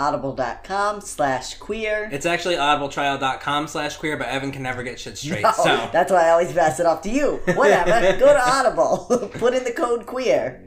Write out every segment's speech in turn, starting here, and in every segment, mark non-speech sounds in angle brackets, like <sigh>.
audible.com slash queer. It's actually audibletrial.com slash queer, but Evan can never get shit straight. No, so that's why I always pass it off to you. Whatever. <laughs> Go to Audible. <laughs> Put in the code queer.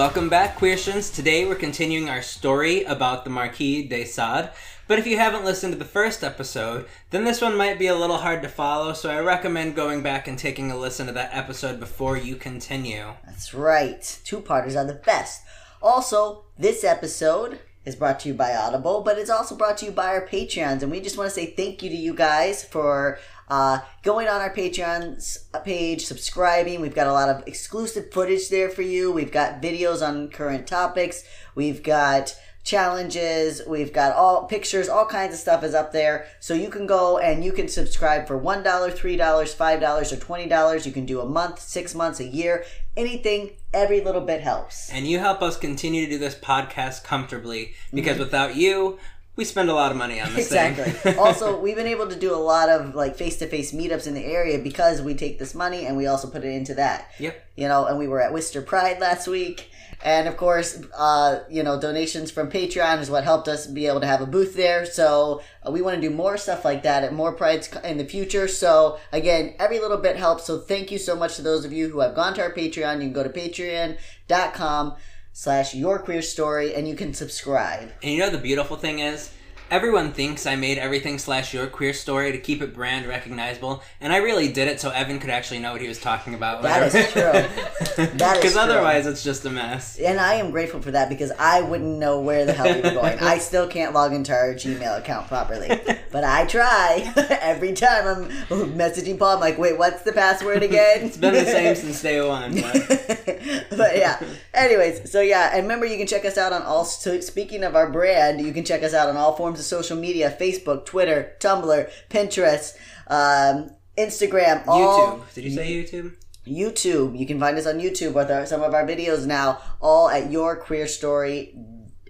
Welcome back, Queertions. Today we're continuing our story about the Marquis de Sade. But if you haven't listened to the first episode, then this one might be a little hard to follow, so I recommend going back and taking a listen to that episode before you continue. That's right. Two parters are the best. Also, this episode is brought to you by Audible, but it's also brought to you by our Patreons. And we just want to say thank you to you guys for uh, going on our Patreon's page, subscribing. We've got a lot of exclusive footage there for you. We've got videos on current topics. We've got challenges. We've got all pictures, all kinds of stuff is up there. So you can go and you can subscribe for $1, $3, $5, or $20. You can do a month, six months, a year, anything. Every little bit helps. And you help us continue to do this podcast comfortably because without you, we spend a lot of money on this Exactly. thing. <laughs> also, we've been able to do a lot of like face to face meetups in the area because we take this money and we also put it into that. Yep. You know, and we were at Worcester Pride last week. And of course, uh, you know, donations from Patreon is what helped us be able to have a booth there. So uh, we want to do more stuff like that at more prides in the future. So again, every little bit helps. So thank you so much to those of you who have gone to our Patreon. You can go to patreon.com slash your queer story and you can subscribe. And you know the beautiful thing is, everyone thinks I made everything slash your queer story to keep it brand recognizable, and I really did it so Evan could actually know what he was talking about. That is true. <laughs> That is Because otherwise, it's just a mess. And I am grateful for that because I wouldn't know where the hell we were going. I still can't log into our Gmail account properly. But I try. <laughs> Every time I'm messaging Paul, I'm like, wait, what's the password again? It's been the same <laughs> since day one. But but yeah. Anyways, so yeah, and remember you can check us out on all. So speaking of our brand, you can check us out on all forms of social media: Facebook, Twitter, Tumblr, Pinterest, um, Instagram, all YouTube. Did you say YouTube? YouTube. You can find us on YouTube with our, some of our videos now, all at Your Queer Story,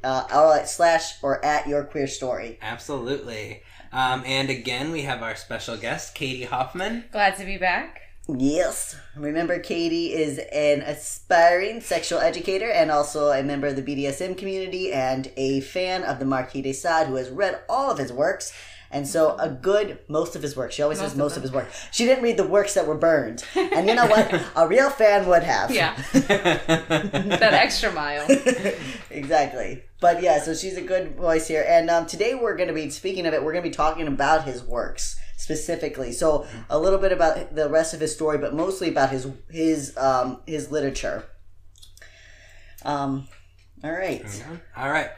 uh, all at slash or at Your Queer Story. Absolutely. Um, and again, we have our special guest, Katie Hoffman. Glad to be back. Yes. Remember, Katie is an aspiring sexual educator and also a member of the BDSM community and a fan of the Marquis de Sade who has read all of his works. And so, a good, most of his work. She always says Most of most of his work. She didn't read the works that were burned. <laughs> And you know what? A real fan would have. Yeah, <laughs> that extra mile. <laughs> exactly. But yeah, so she's a good voice here. And um, today we're going to be, speaking of it, we're going to be talking about his works specifically. So a little bit about the rest of his story, but mostly about his his um, his literature. Um, all right. All right.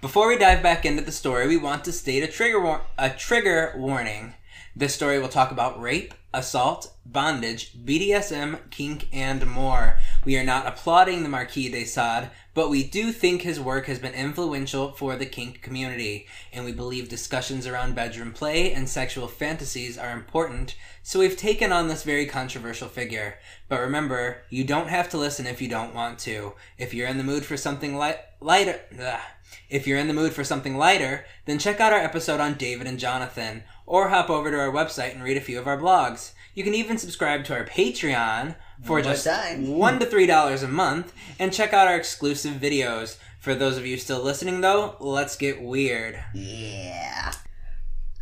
Before we dive back into the story, we want to state a trigger war- a trigger warning. This story will talk about rape, assault, bondage, BDSM, kink, and more. We are not applauding the Marquis de Sade, but we do think his work has been influential for the kink community, and we believe discussions around bedroom play and sexual fantasies are important, so we've taken on this very controversial figure. But remember, you don't have to listen if you don't want to. If you're in the mood for something light, lighter, ugh. if you're in the mood for something lighter, then check out our episode on David and Jonathan, or hop over to our website and read a few of our blogs. You can even subscribe to our Patreon for just time. one to three dollars a month, and check out our exclusive videos. For those of you still listening, though, let's get weird. Yeah.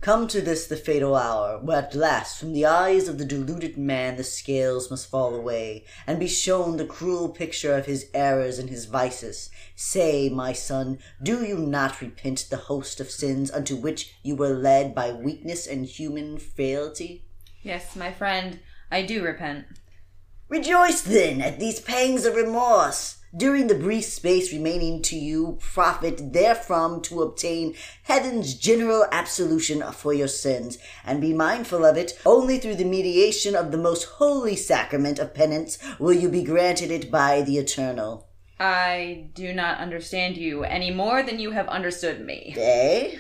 Come to this the fatal hour, where at last from the eyes of the deluded man the scales must fall away, and be shown the cruel picture of his errors and his vices. Say, my son, do you not repent the host of sins unto which you were led by weakness and human frailty? Yes, my friend, I do repent. Rejoice then at these pangs of remorse. During the brief space remaining to you, profit therefrom to obtain heaven's general absolution for your sins, and be mindful of it. Only through the mediation of the most holy sacrament of penance will you be granted it by the eternal. I do not understand you any more than you have understood me. Eh?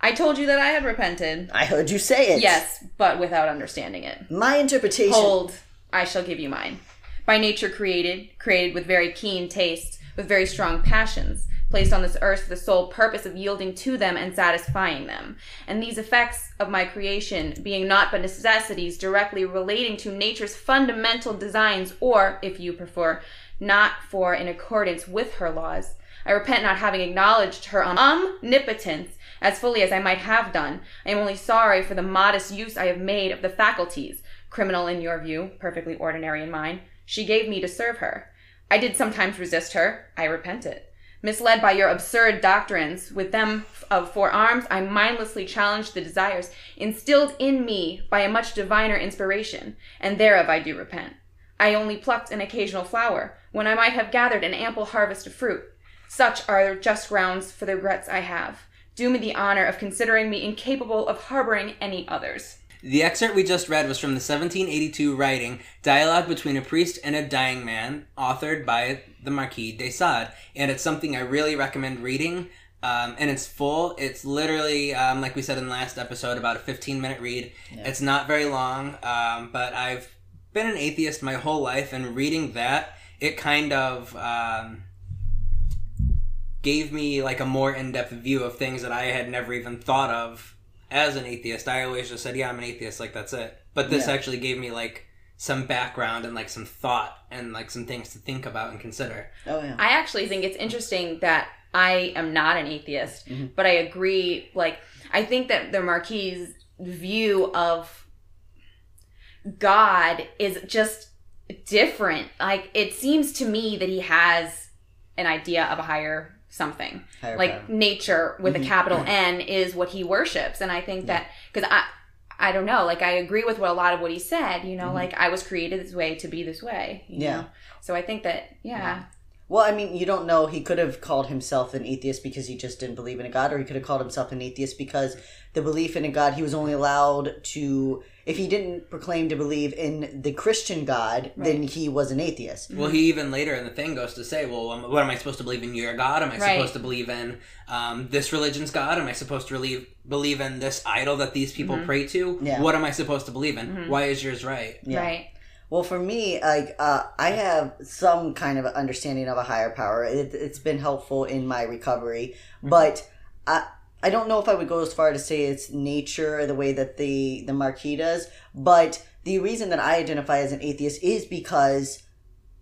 I told you that I had repented. I heard you say it. Yes, but without understanding it. My interpretation. Hold, I shall give you mine. By nature created, created with very keen tastes, with very strong passions, placed on this earth for the sole purpose of yielding to them and satisfying them. And these effects of my creation being naught but necessities directly relating to nature's fundamental designs, or, if you prefer, not for in accordance with her laws. I repent not having acknowledged her omnipotence as fully as I might have done. I am only sorry for the modest use I have made of the faculties, criminal in your view, perfectly ordinary in mine, she gave me to serve her. I did sometimes resist her. I repent it. Misled by your absurd doctrines, with them of four arms, I mindlessly challenged the desires instilled in me by a much diviner inspiration, and thereof I do repent. I only plucked an occasional flower, when I might have gathered an ample harvest of fruit. Such are just grounds for the regrets I have. Do me the honor of considering me incapable of harboring any others. The excerpt we just read was from the 1782 writing Dialogue Between a Priest and a Dying Man, authored by the Marquis de Sade. And it's something I really recommend reading. Um, and it's full. It's literally, um, like we said in the last episode, about a 15 minute read. Yeah. It's not very long, um, but I've been an atheist my whole life, and reading that, it kind of um, gave me like a more in depth view of things that I had never even thought of as an atheist, I always just said, "Yeah, I'm an atheist." Like that's it. But this yeah. actually gave me like some background and like some thought and like some things to think about and consider. Oh yeah. I actually think it's interesting that I am not an atheist, mm-hmm. but I agree. Like I think that the Marquis' view of God is just different. Like it seems to me that he has an idea of a higher something Higher like nature with mm-hmm. a capital N is what he worships and I think that because I I don't know like I agree with what a lot of what he said you know mm-hmm. like I was created this way to be this way yeah know? so I think that yeah. yeah. Well, I mean, you don't know. He could have called himself an atheist because he just didn't believe in a God, or he could have called himself an atheist because the belief in a God, he was only allowed to if he didn't proclaim to believe in the Christian God, right. then he was an atheist. Well, he even later in the thing goes to say, "Well, what am I supposed to believe in your God? Am I right. supposed to believe in um, this religion's God? Am I supposed to believe believe in this idol that these people mm-hmm. pray to? Yeah. What am I supposed to believe in? Mm-hmm. Why is yours right? Yeah. Right." Well, for me, like uh, I have some kind of understanding of a higher power. It, has been helpful in my recovery, mm-hmm. but I, I don't know if I would go as far to say it's nature the way that the the Marquis does, but the reason that I identify as an atheist is because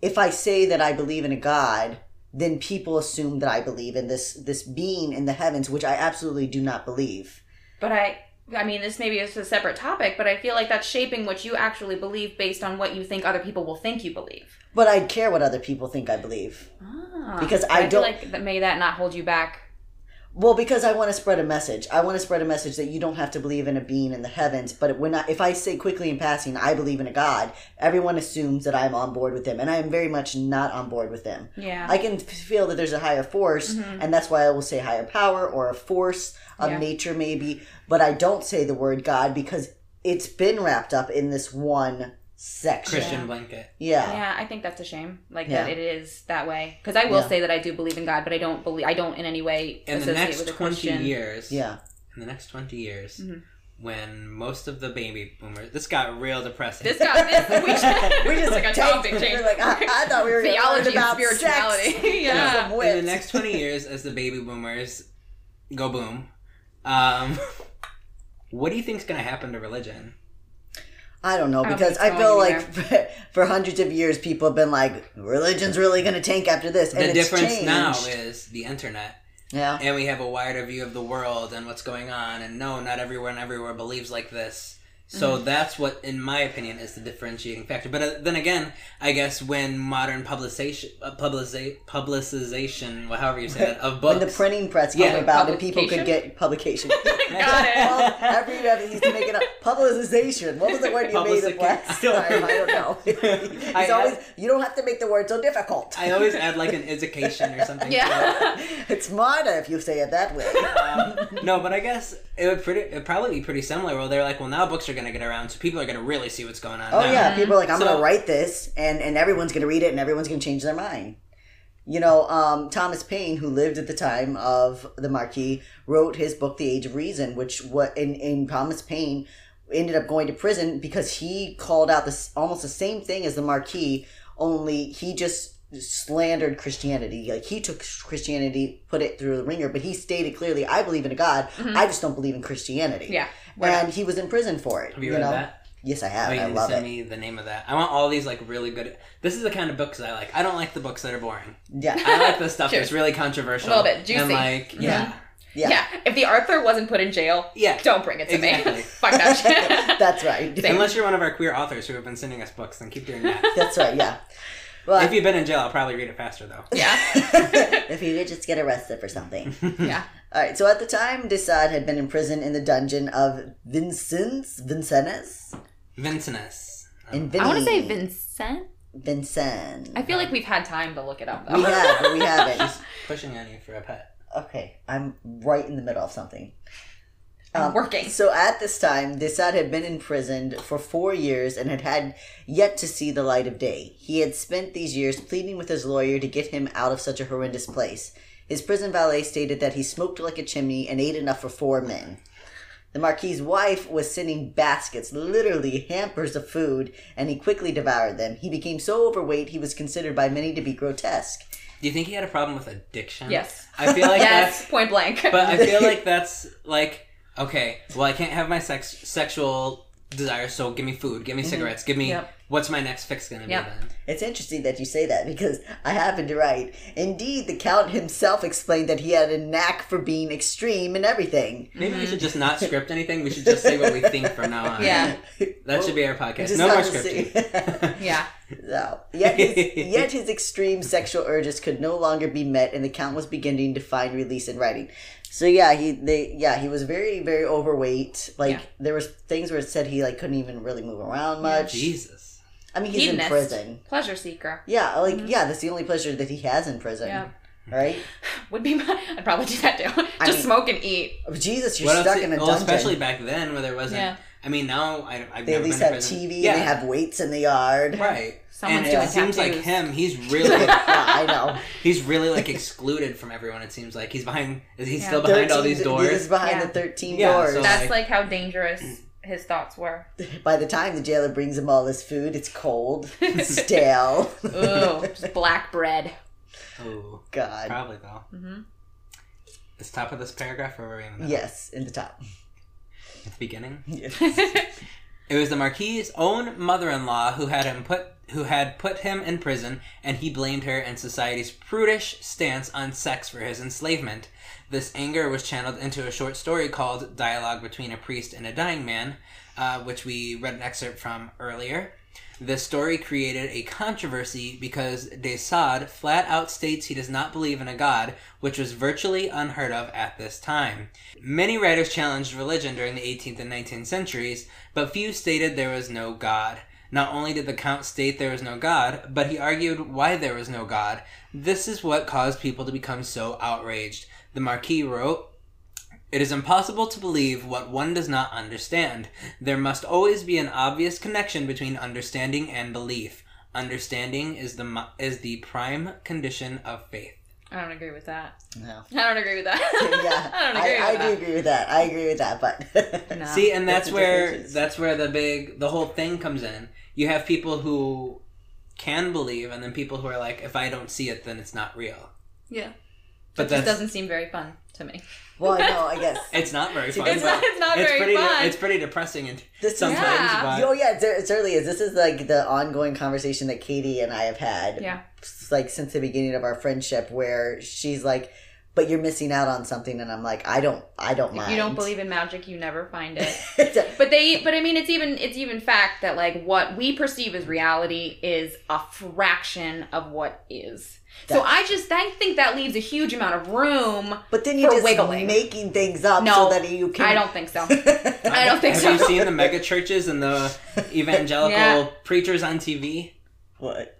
if I say that I believe in a God, then people assume that I believe in this this being in the heavens, which I absolutely do not believe. But I I mean, this maybe is a separate topic, but I feel like that's shaping what you actually believe based on what you think other people will think you believe. But I care what other people think I believe. Ah, because I, I don't like that. May that not hold you back well, because I want to spread a message. I want to spread a message that you don't have to believe in a being in the heavens. But when I, if I say quickly in passing, I believe in a God, everyone assumes that I'm on board with them, and I am very much not on board with them. Yeah, I can feel that there's a higher force, mm-hmm. and that's why I will say higher power or a force of yeah. nature, maybe. But I don't say the word God because it's been wrapped up in this one section. Christian yeah. blanket. Yeah. Yeah, I think that's a shame. Like yeah. that it is that way. Because I will yeah. say that I do believe in God, but I don't believe I don't in any way in the next twenty years. Yeah. In the next twenty years. Mm-hmm. When most of the baby boomers, this got real depressing. This got this. We just, <laughs> we <laughs> just like a topic change. Like, I, I, thought we were theology about spirituality. <laughs> yeah. In the next twenty years, as the baby boomers go boom, um, what do you think is going to happen to religion? I don't know because I, feel like <laughs> for, for, hundreds of years people have been like religion's really going to tank after this. And the difference changed. now is the internet. Yeah. and we have a wider view of the world and what's going on and no not everyone everywhere believes like this so Mm-hmm. that's what in my opinion is the differentiating factor but uh, then again i guess when modern publication uh, publici- publicization well, however you say that of books <laughs> When the printing press came Yeah, about and people could get publication. <laughs> <laughs> Got it. well, every every- he's making a publicization. What was the word you made Publicica- of last time? I don't know. He's I- always you don't have to make the word so difficult. i always add like an education or something. Yeah. It's modern if you say it that way. Um, no, but I guess it would pretty it'd probably be pretty similar. Well, they're like, well, now books are going to get around, so people are going to really see what's going on. Oh now. yeah, people are like, I'm So- gonna write this, and and everyone's gonna read it, and everyone's gonna change their mind. You know, um, Thomas Paine, who lived at the time of the Marquis, wrote his book, The Age of Reason, which what in in Thomas Paine ended up going to prison because he called out this almost the same thing as the Marquis, only he just slandered Christianity. Like he took Christianity, put it through the wringer, but he stated clearly, "I believe in a God. I just don't believe in Christianity." Yeah. Right. and he was in prison for it. Have you read know? that? Yes, I have. Oh, you I need to love send it. me the name of that. I want all these like really good. This is the kind of books I like. I don't like the books that are boring. Yeah. I like the stuff Sure. that's really controversial. A little bit juicy. And like, mm-hmm. yeah, Yeah. Yeah. If the Arthur wasn't put in jail, yeah. don't bring it to Exactly. me. <laughs> Fuck that shit. <laughs> That's right. Same. Unless you're one of our queer authors who have been sending us books, then keep doing that. <laughs> That's right, yeah. Well, if you've been in jail, I'll probably read it faster though. yeah. <laughs> <laughs> if you could just get arrested for something. <laughs> Yeah. All right, so at the time, de Sade had been imprisoned in the dungeon of Vincennes, Vincennes? Vincennes. In I want to say Vinny. Vincent. Vincennes. I feel like we've had time to look it up though. We have, but we haven't. Pushing on you for a pet. Okay, I'm right in the middle of something. I'm um, <laughs> working. So at this time, de Sade had been imprisoned for four years and had had yet to see the light of day. He had spent these years pleading with his lawyer to get him out of such a horrendous place. His prison valet stated that he smoked like a chimney and ate enough for four men. The Marquis's wife was sending baskets, literally hampers of food, and he quickly devoured them. He became so overweight he was considered by many to be grotesque. Do you think he had a problem with addiction? Yes. I feel <laughs> like that's. Point blank. but I feel <laughs> like that's like okay. Well, I can't have my sex sexual desires, so give me food, give me mm-hmm. cigarettes, give me Yep. what's my next fix gonna Yep. be then? It's interesting that you say that because I happen to write. Indeed, the Count himself explained that he had a knack for being extreme in everything. Maybe we should just not mm-hmm. script anything. We should just say what we think from now on. Yeah. that should be our podcast. No more scripting. <laughs> yeah. No. Yet his, <laughs> yet his extreme sexual urges could no longer be met, and the Count was beginning to find release in writing. So yeah, he they yeah he was very very overweight. Like Yeah. there was things where it said he like couldn't even really move around much. Jesus. I mean he's in prison. Pleasure seeker. Yeah, like mm-hmm. yeah, that's the only pleasure that he has in prison. Yeah. Right? <laughs> Would be my. I'd probably do that too. <laughs> I Just mean- smoke and eat. Oh, Jesus, you're What stuck did- in a well, dungeon. especially back then, where there wasn't. Yeah. I mean, now I, I've they never at least been have prison. TV. Yeah. They have weights in the yard. right. Someone's and doing it seems like him. He's really. <laughs> yeah, I know. He's really like excluded from everyone. It seems like he's behind. Is he Yeah. still behind all these doors? He's behind Yeah. the thirteen Yeah, doors. so- That's like- like how dangerous his thoughts were. <laughs> By the time the jailer brings him all his food, it's cold, <laughs> stale. Ooh, just black bread. Oh, God. probably though. hmm It's top of this paragraph, or are we in the middle? Yes, in the top. At the beginning. Yes. It was the Marquis's own mother-in-law who had him put who had put him in prison, and he blamed her and society's prudish stance on sex for his enslavement. This anger was channeled into a short story called "Dialogue Between a Priest and a Dying Man," uh, which we read an excerpt from earlier. This story created a controversy because de Sade flat out states he does not believe in a god, which was virtually unheard of at this time. Many writers challenged religion during the 18th and 19th centuries, but few stated there was no god. Not only did the Count state there was no god, but he argued why there was no god. This is what caused people to become so outraged. The Marquis wrote, it is impossible to believe what one does not understand. There must always be an obvious connection between understanding and belief. Understanding is the is the prime condition of faith. I don't agree with that. No. <laughs> I don't agree with that. <laughs> Yeah, <laughs> I don't agree I, with do that. agree with that. I agree with that, but No. See, and that's What's where that's where the big the whole thing comes in. You have people who can believe, and then people who are like, if I don't see it, then it's not real. Yeah. But It just that's doesn't seem very fun to me. well, no, I <laughs> guess it's not very fun. It's but not- it's not very pretty, fun. It's pretty depressing and This is- sometimes. Yeah. But Oh yeah, it certainly is. This is like the ongoing conversation that Katie and I have had, Yeah. like since the beginning of our friendship, where she's like, but you're missing out on something. And I'm like, I don't, I don't mind. If you don't believe in magic, you never find it. <laughs> But they, but I mean, it's even it's even fact that like what we perceive as reality is a fraction of what is. So I just I think that leaves a huge amount of room. but then you're for just wiggling. making things up No, so that you can. I don't think so. <laughs> I don't think Have so. Have you seen the mega churches and the <laughs> evangelical Yeah. preachers on TV? What?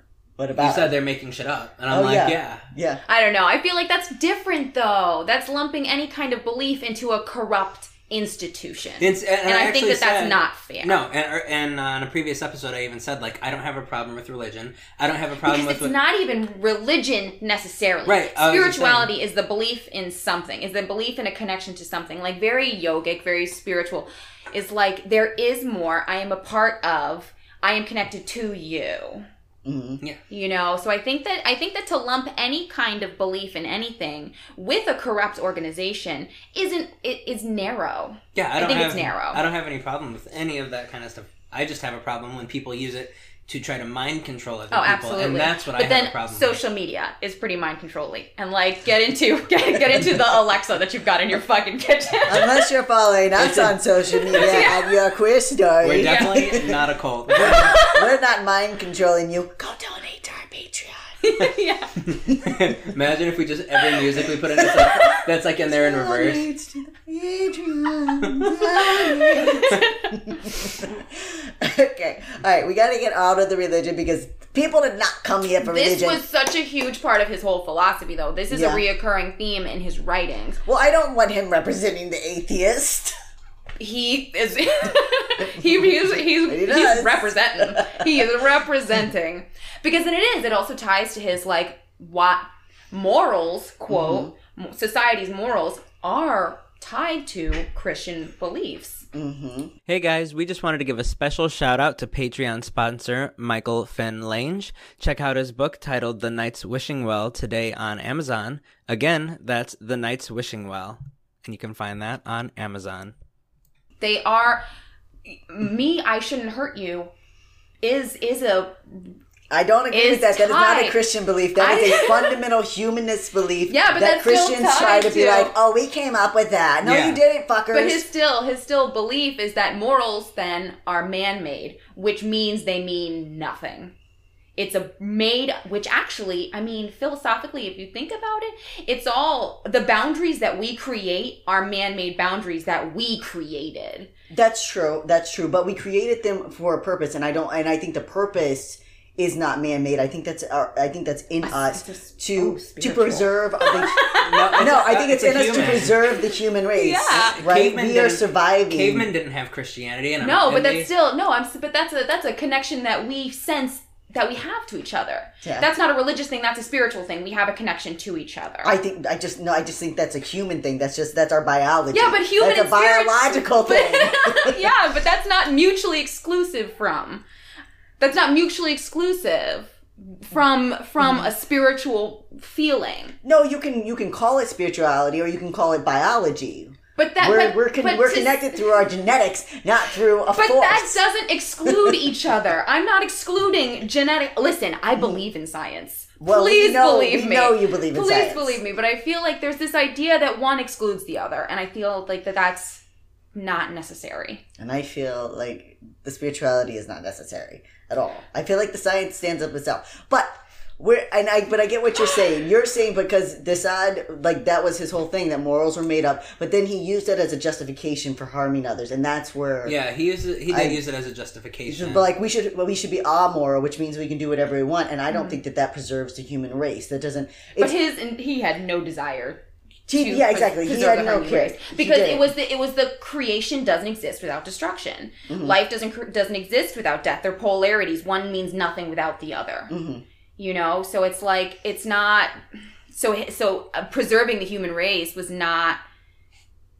What You said they're making shit up, and I'm Oh, like, yeah. yeah. yeah. I don't know. I feel like that's different though. That's lumping any kind of belief into a corrupt institution. It's, and, and I, think actually that that's not fair. No, and, er, and uh, in a previous episode, I even said like I don't have a problem with religion. I don't have a problem because with it's what, not even religion necessarily. Right, I was just Spirituality is the belief in something, is the belief in a connection to something. Like very yogic, very spiritual. Is like there is more. I am a part of. I am connected to you. Mhm. You know, so I think that I think that to lump any kind of belief in anything with a corrupt organization isn't it is narrow. yeah. I I don't think have, it's narrow. I don't have any problem with any of that kind of stuff. I just have a problem when people use it to try to mind control other Oh, people, absolutely. and that's what but I then have a problem. social media is pretty mind controlling, and like get into <laughs> get, get into the Alexa that you've got in your fucking kitchen. <laughs> Unless you're following us on social <laughs> media Yeah. and your queer story, We're definitely not a cult. we're not mind controlling you. Go donate to our Patreon. <laughs> yeah. <laughs> Imagine if we just every music we put in it's like, that's like in there in reverse. Donates to the Patreon. <laughs> okay, all right. We got to get out of the religion because people did not come here for This religion. This was such a huge part of his whole philosophy, though. This is Yeah. a reoccurring theme in his writings. Well, I don't want him representing the atheist. He is <laughs> he, he's he's, He he's representing. <laughs> He is representing because then it is. It also ties to his like what morals quote Mm-hmm. society's morals are tied to Christian beliefs. Mm-hmm. Hey guys, we just wanted to give a special shout out to Patreon sponsor Michael Finn Lange. Check out his book titled The Knight's Wishing Well today on Amazon. Again, that's The Knight's Wishing Well. And you can find that on Amazon. They are me. I shouldn't hurt you. Is is a I don't agree with that. That is not a. Christian belief. That is a <laughs> fundamental humanist belief. Yeah, but that that's still Christians try tied to be like, oh, we came up with that. No, Yeah. you didn't, fuckers. But his still his still belief is that morals then are man made, which means they mean nothing. It's a made, which actually, I mean, philosophically, if you think about it, it's all the boundaries that we create are man made boundaries that we created. That's true. That's true. But we created them for a purpose, and I don't. And I think the purpose is not man-made. I think that's our. I think that's in us it's to oh, to preserve. The, <laughs> No, no, I think it's, a in us to preserve the human race. Yeah. Right. Cavemen we are surviving. Cavemen didn't have Christianity, and No, and but they- that's still no. I'm but that's a that's a connection that we sense that we have to each other. Yeah. That's not a religious thing. That's a spiritual thing. We have a connection to each other. I think I just no. I just think that's a human thing. That's just that's our biology. Yeah, but human That's a biological <laughs> thing. But- <laughs> yeah, but that's not mutually exclusive from. That's not mutually exclusive from from Mm-hmm. a spiritual feeling. no, you can you can call it spirituality or you can call it biology. But that We're but, we're, con- but we're to- connected through our genetics, not through a But force. that doesn't exclude each other. I'm not excluding genetic. Listen, I believe in science. Well, we Please know- believe we me. know you believe in Please science. believe me. But I feel like there's this idea that one excludes the other, and I feel like that that's not necessary. And I feel like the spirituality is not necessary at all. I feel like the science stands up itself. But we're and I but I get what you're saying. You're saying because de Sade like that was his whole thing that morals were made up, but then he used it as a justification for harming others, and that's where yeah, he used it, he did I- use it as a justification. But like we should, well, we should be amoral, which means we can do whatever we want. And I Mm-hmm. don't think that that preserves the human race. That doesn't. But his and he had no desire. he, to yeah, pres- exactly. He had no human care race. Because it was the it was the creation doesn't exist without destruction. Mm-hmm. Life doesn't doesn't exist without death. They're polarities. One means nothing without the other. Mm-hmm. You know, so it's like it's not so so uh, preserving the human race was not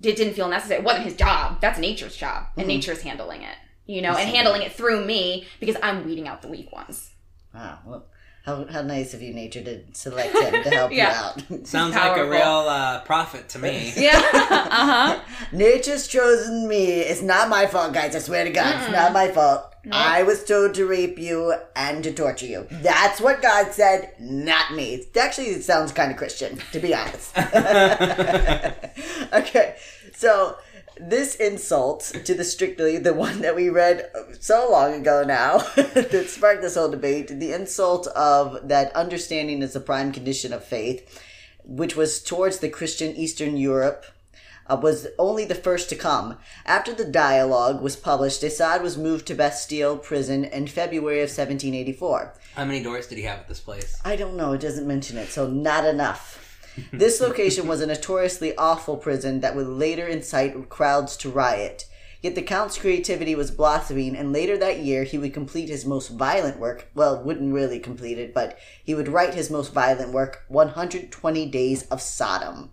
it didn't feel necessary. It wasn't his job. That's nature's job, Mm-hmm. and nature's handling it. You know, and handling it through me because I'm weeding out the weak ones. Wow. Well, How, how nice of you, nature, to select him to help <laughs> Yeah. you out. <laughs> Sounds like a real uh, prophet to me. <laughs> Yeah. uh huh. Nature's chosen me. It's not my fault, guys. I swear to God, it's not my fault. I was told to rape you and to torture you. That's what God said, not me. It Actually, it sounds kind of Christian, to be honest. okay, so this insult to the strictly, the one that we read so long ago now, <laughs> that sparked this whole debate, the insult of that understanding is the prime condition of faith, which was towards the Christian Eastern Europe uh, was only the first to come. After the dialogue was published, Assad was moved to Bastille prison in February of 1784. How many doors did he have at this place? I don't know, it doesn't mention it, so not enough. This location was a notoriously awful prison that would later incite crowds to riot. Yet the Count's creativity was blossoming, and later that year he would complete his most violent work. Well, wouldn't really complete it, but he would write his most violent work, 120 Days of Sodom.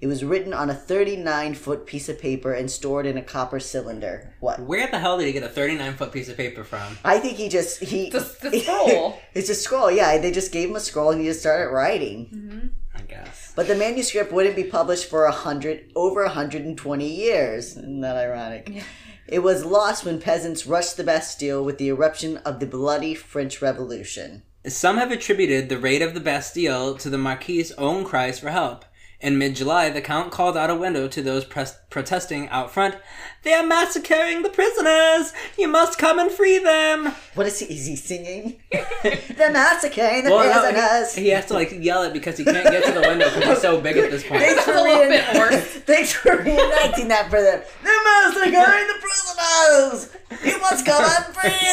It was written on a 39 foot piece of paper and stored in a copper cylinder. What? Where the hell did he get a 39 foot piece of paper from? I think he just he The- the scroll. <laughs> it's a scroll. Yeah, they just gave him a scroll and he just started writing. I guess. But the manuscript wouldn't be published for a hundred over 120 years. Isn't that ironic? It was lost when peasants rushed the Bastille with the eruption of the bloody French Revolution. Some have attributed the raid of the Bastille to the Marquis's own cries for help. In mid July, the Count called out a window to those pres- protesting out front They are massacring the prisoners! You must come and free them! What is he? Is he singing? <laughs> the massacring the Well, no, prisoners. he, he has to like yell it because he can't get to the window because he's so big at this point. Thanks for a little reen- bit hoarse. <laughs> Thanks for reenacting that for them. They're massacring the prisoners. You must come and free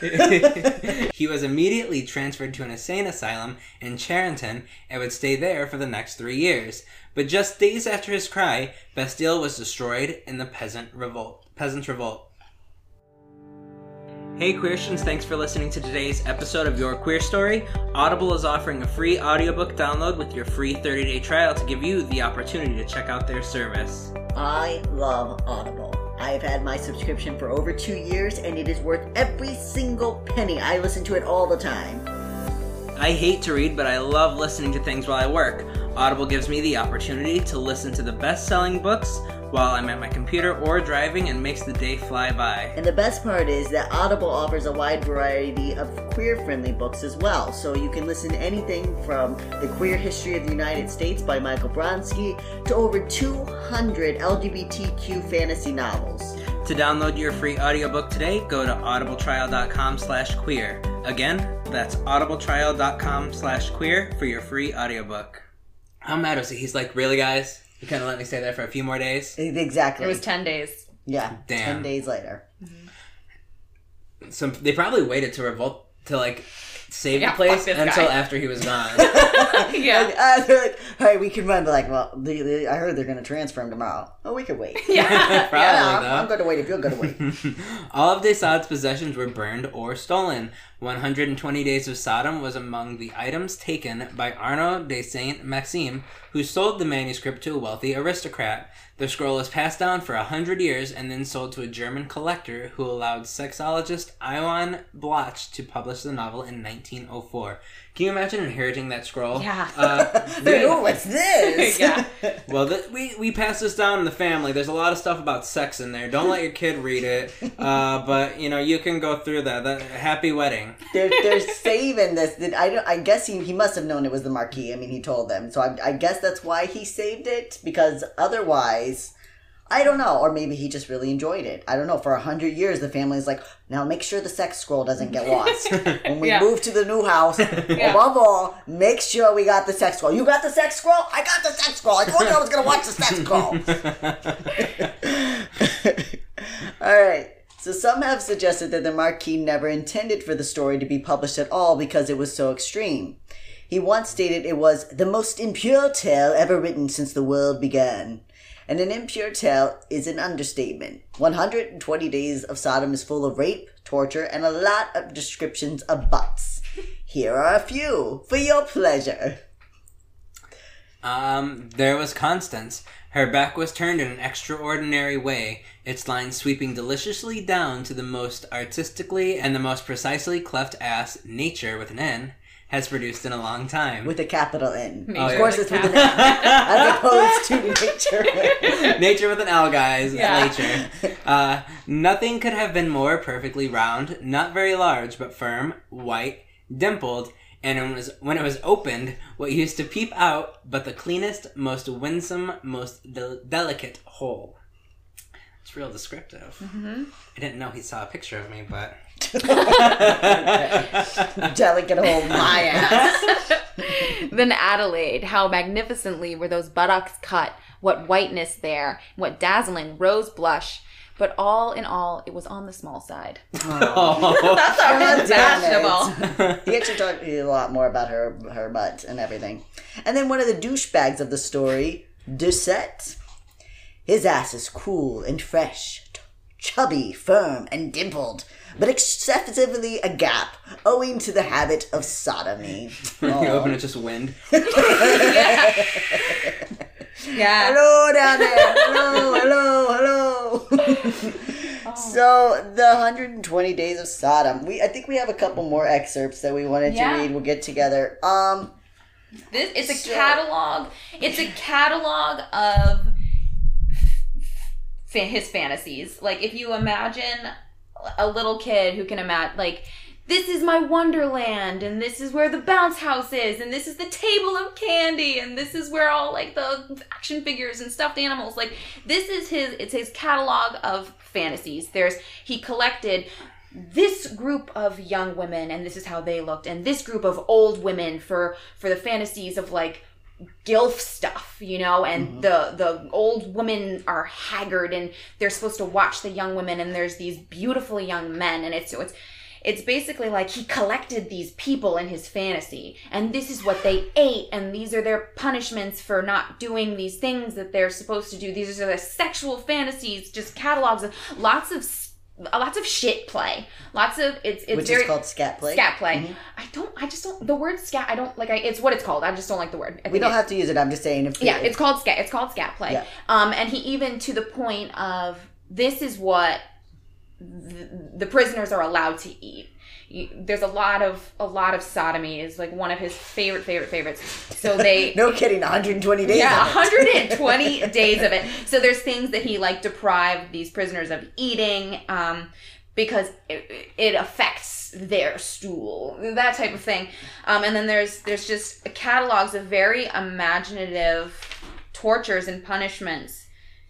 them. <laughs> he was immediately transferred to an insane asylum in Charenton and would stay there for the next three years. But just days after his cry, Bastille was destroyed in the peasant revolt. Peasants' revolt. Hey Queertians, thanks for listening to today's episode of Your Queer Story. Audible is offering a free audiobook download with your free 30-day trial to give you the opportunity to check out their service. I love Audible. I have had my subscription for over two years, and it is worth every single penny. I listen to it all the time. I hate to read, but I love listening to things while I work. Audible gives me the opportunity to listen to the best selling books while I'm at my computer or driving and makes the day fly by. And the best part is that Audible offers a wide variety of queer friendly books as well. So you can listen to anything from The Queer History of the United States by Michael Bronski to over 200 LGBTQ fantasy novels. To download your free audiobook today, go to audibletrial.com slash queer. Again, that's audibletrial.com slash queer for your free audiobook. How mad was he? He's like, really guys? You couldn't let me stay there for a few more days? Exactly. It was 10 days. yeah. Damn. 10 days later. Mm-hmm. So they probably waited to revolt to like save Yeah, the place until guy. after he was gone. <laughs> yeah. Uh, they're like, all right, we can run. But like, well, they, they, I heard they're going to transfer him tomorrow. Oh, we could wait. <laughs> Yeah. <laughs> Probably, yeah, I'm, though. I'm going to wait if you're going to wait. All of de Sade's possessions were burned or stolen. 120 Days of Sodom was among the items taken by Arnaud de Saint Maxime, who sold the manuscript to a wealthy aristocrat. The scroll was passed down for a hundred years and then sold to a German collector who allowed sexologist Iwan Bloch to publish the novel in 1904. Can you imagine inheriting that scroll? Yeah. Uh, <laughs> oh, what's this? <laughs> Yeah. <laughs> well, th- we we pass this down in the family. There's a lot of stuff about sex in there. Don't let your kid read it. Uh, but you know, you can go through that. that happy wedding. they're they're saving this. I don't. I guess he he must have known it was the Marquis. I mean, he told them. So I, I guess that's why he saved it because otherwise, I don't know. Or maybe he just really enjoyed it. I don't know. For a hundred years, the family's like, now make sure the sex scroll doesn't get lost <laughs> when we Yeah. move to the new house. <laughs> Above all, make sure we got the sex scroll. You got the sex scroll. I got the sex scroll. I told you I was gonna watch the sex scroll. <laughs> All right. So some have suggested that the Marquis never intended for the story to be published at all because it was so extreme. He once stated it was the most impure tale ever written since the world began. And an impure tale is an understatement. 120 Days of Sodom is full of rape, torture, and a lot of descriptions of butts. Here are a few for your pleasure. Um, there was Constance. Her back was turned in an extraordinary way, its lines sweeping deliciously down to the most artistically and the most precisely cleft ass, nature with an N. has produced in a long time. with a capital N. Nature of course, with it's a with an N, as <laughs> opposed to nature. <laughs> Nature with an L, guys. Yeah. nature. Uh, nothing could have been more perfectly round, not very large, but firm, white, dimpled, and it was, when it was opened, what used to peep out, but the cleanest, most winsome, most del- delicate hole. It's real descriptive. Mm-hmm. I didn't know he saw a picture of me, but. <laughs> Delicate hole, my ass. <laughs> then Adelaide, how magnificently were those buttocks cut, what whiteness there, what dazzling rose blush. But all in all, it was on the small side. Oh. <laughs> That's God already damn fashionable. He actually talked a lot more about her her butt and everything. And then one of the douchebags of the story, Doucette. His ass is cool and fresh, t- chubby, firm, and dimpled, but excessively a gap, owing to the habit of sodomy. <laughs> you open it, just wind. <laughs> yeah. yeah. Hello down there. Hello, hello, hello. <laughs> So the 120 days of Sodom. We I think we have a couple more excerpts that we wanted Yeah. to read. We'll get together. Um This it's a So- catalog. It's a catalog of fa- his fantasies. Like if you imagine a little kid who can imagine like this is my wonderland and this is where the bounce house is and this is the table of candy and this is where all like the action figures and stuffed animals like this is his it's his catalog of fantasies. There's he collected this group of young women and this is how they looked and this group of old women for for the fantasies of like gilf stuff you know and mm-hmm. the the old women are haggard and they're supposed to watch the young women and there's these beautiful young men and it's it's it's basically like he collected these people in his fantasy and this is what they ate and these are their punishments for not doing these things that they're supposed to do. These are the sexual fantasies just catalogs of lots of lots of shit play lots of it's it's which very is called scat play. scat play i don't i just don't the word scat i don't like I, it's what it's called i just don't like the word We don't it- have to use it. I'm just saying if yeah it's called scat it's called scat play Yeah. um and he even to the point of this is what the, the prisoners are allowed to eat there's a lot of a lot of sodomy is like one of his favorite favorite favorites so they <laughs> no kidding, 120 days. yeah, of it. 120 <laughs> days of it. So there's things that he like deprived these prisoners of eating um, because it, it affects their stool, that type of thing. Um, and then there's there's just catalogs of very imaginative tortures and punishments.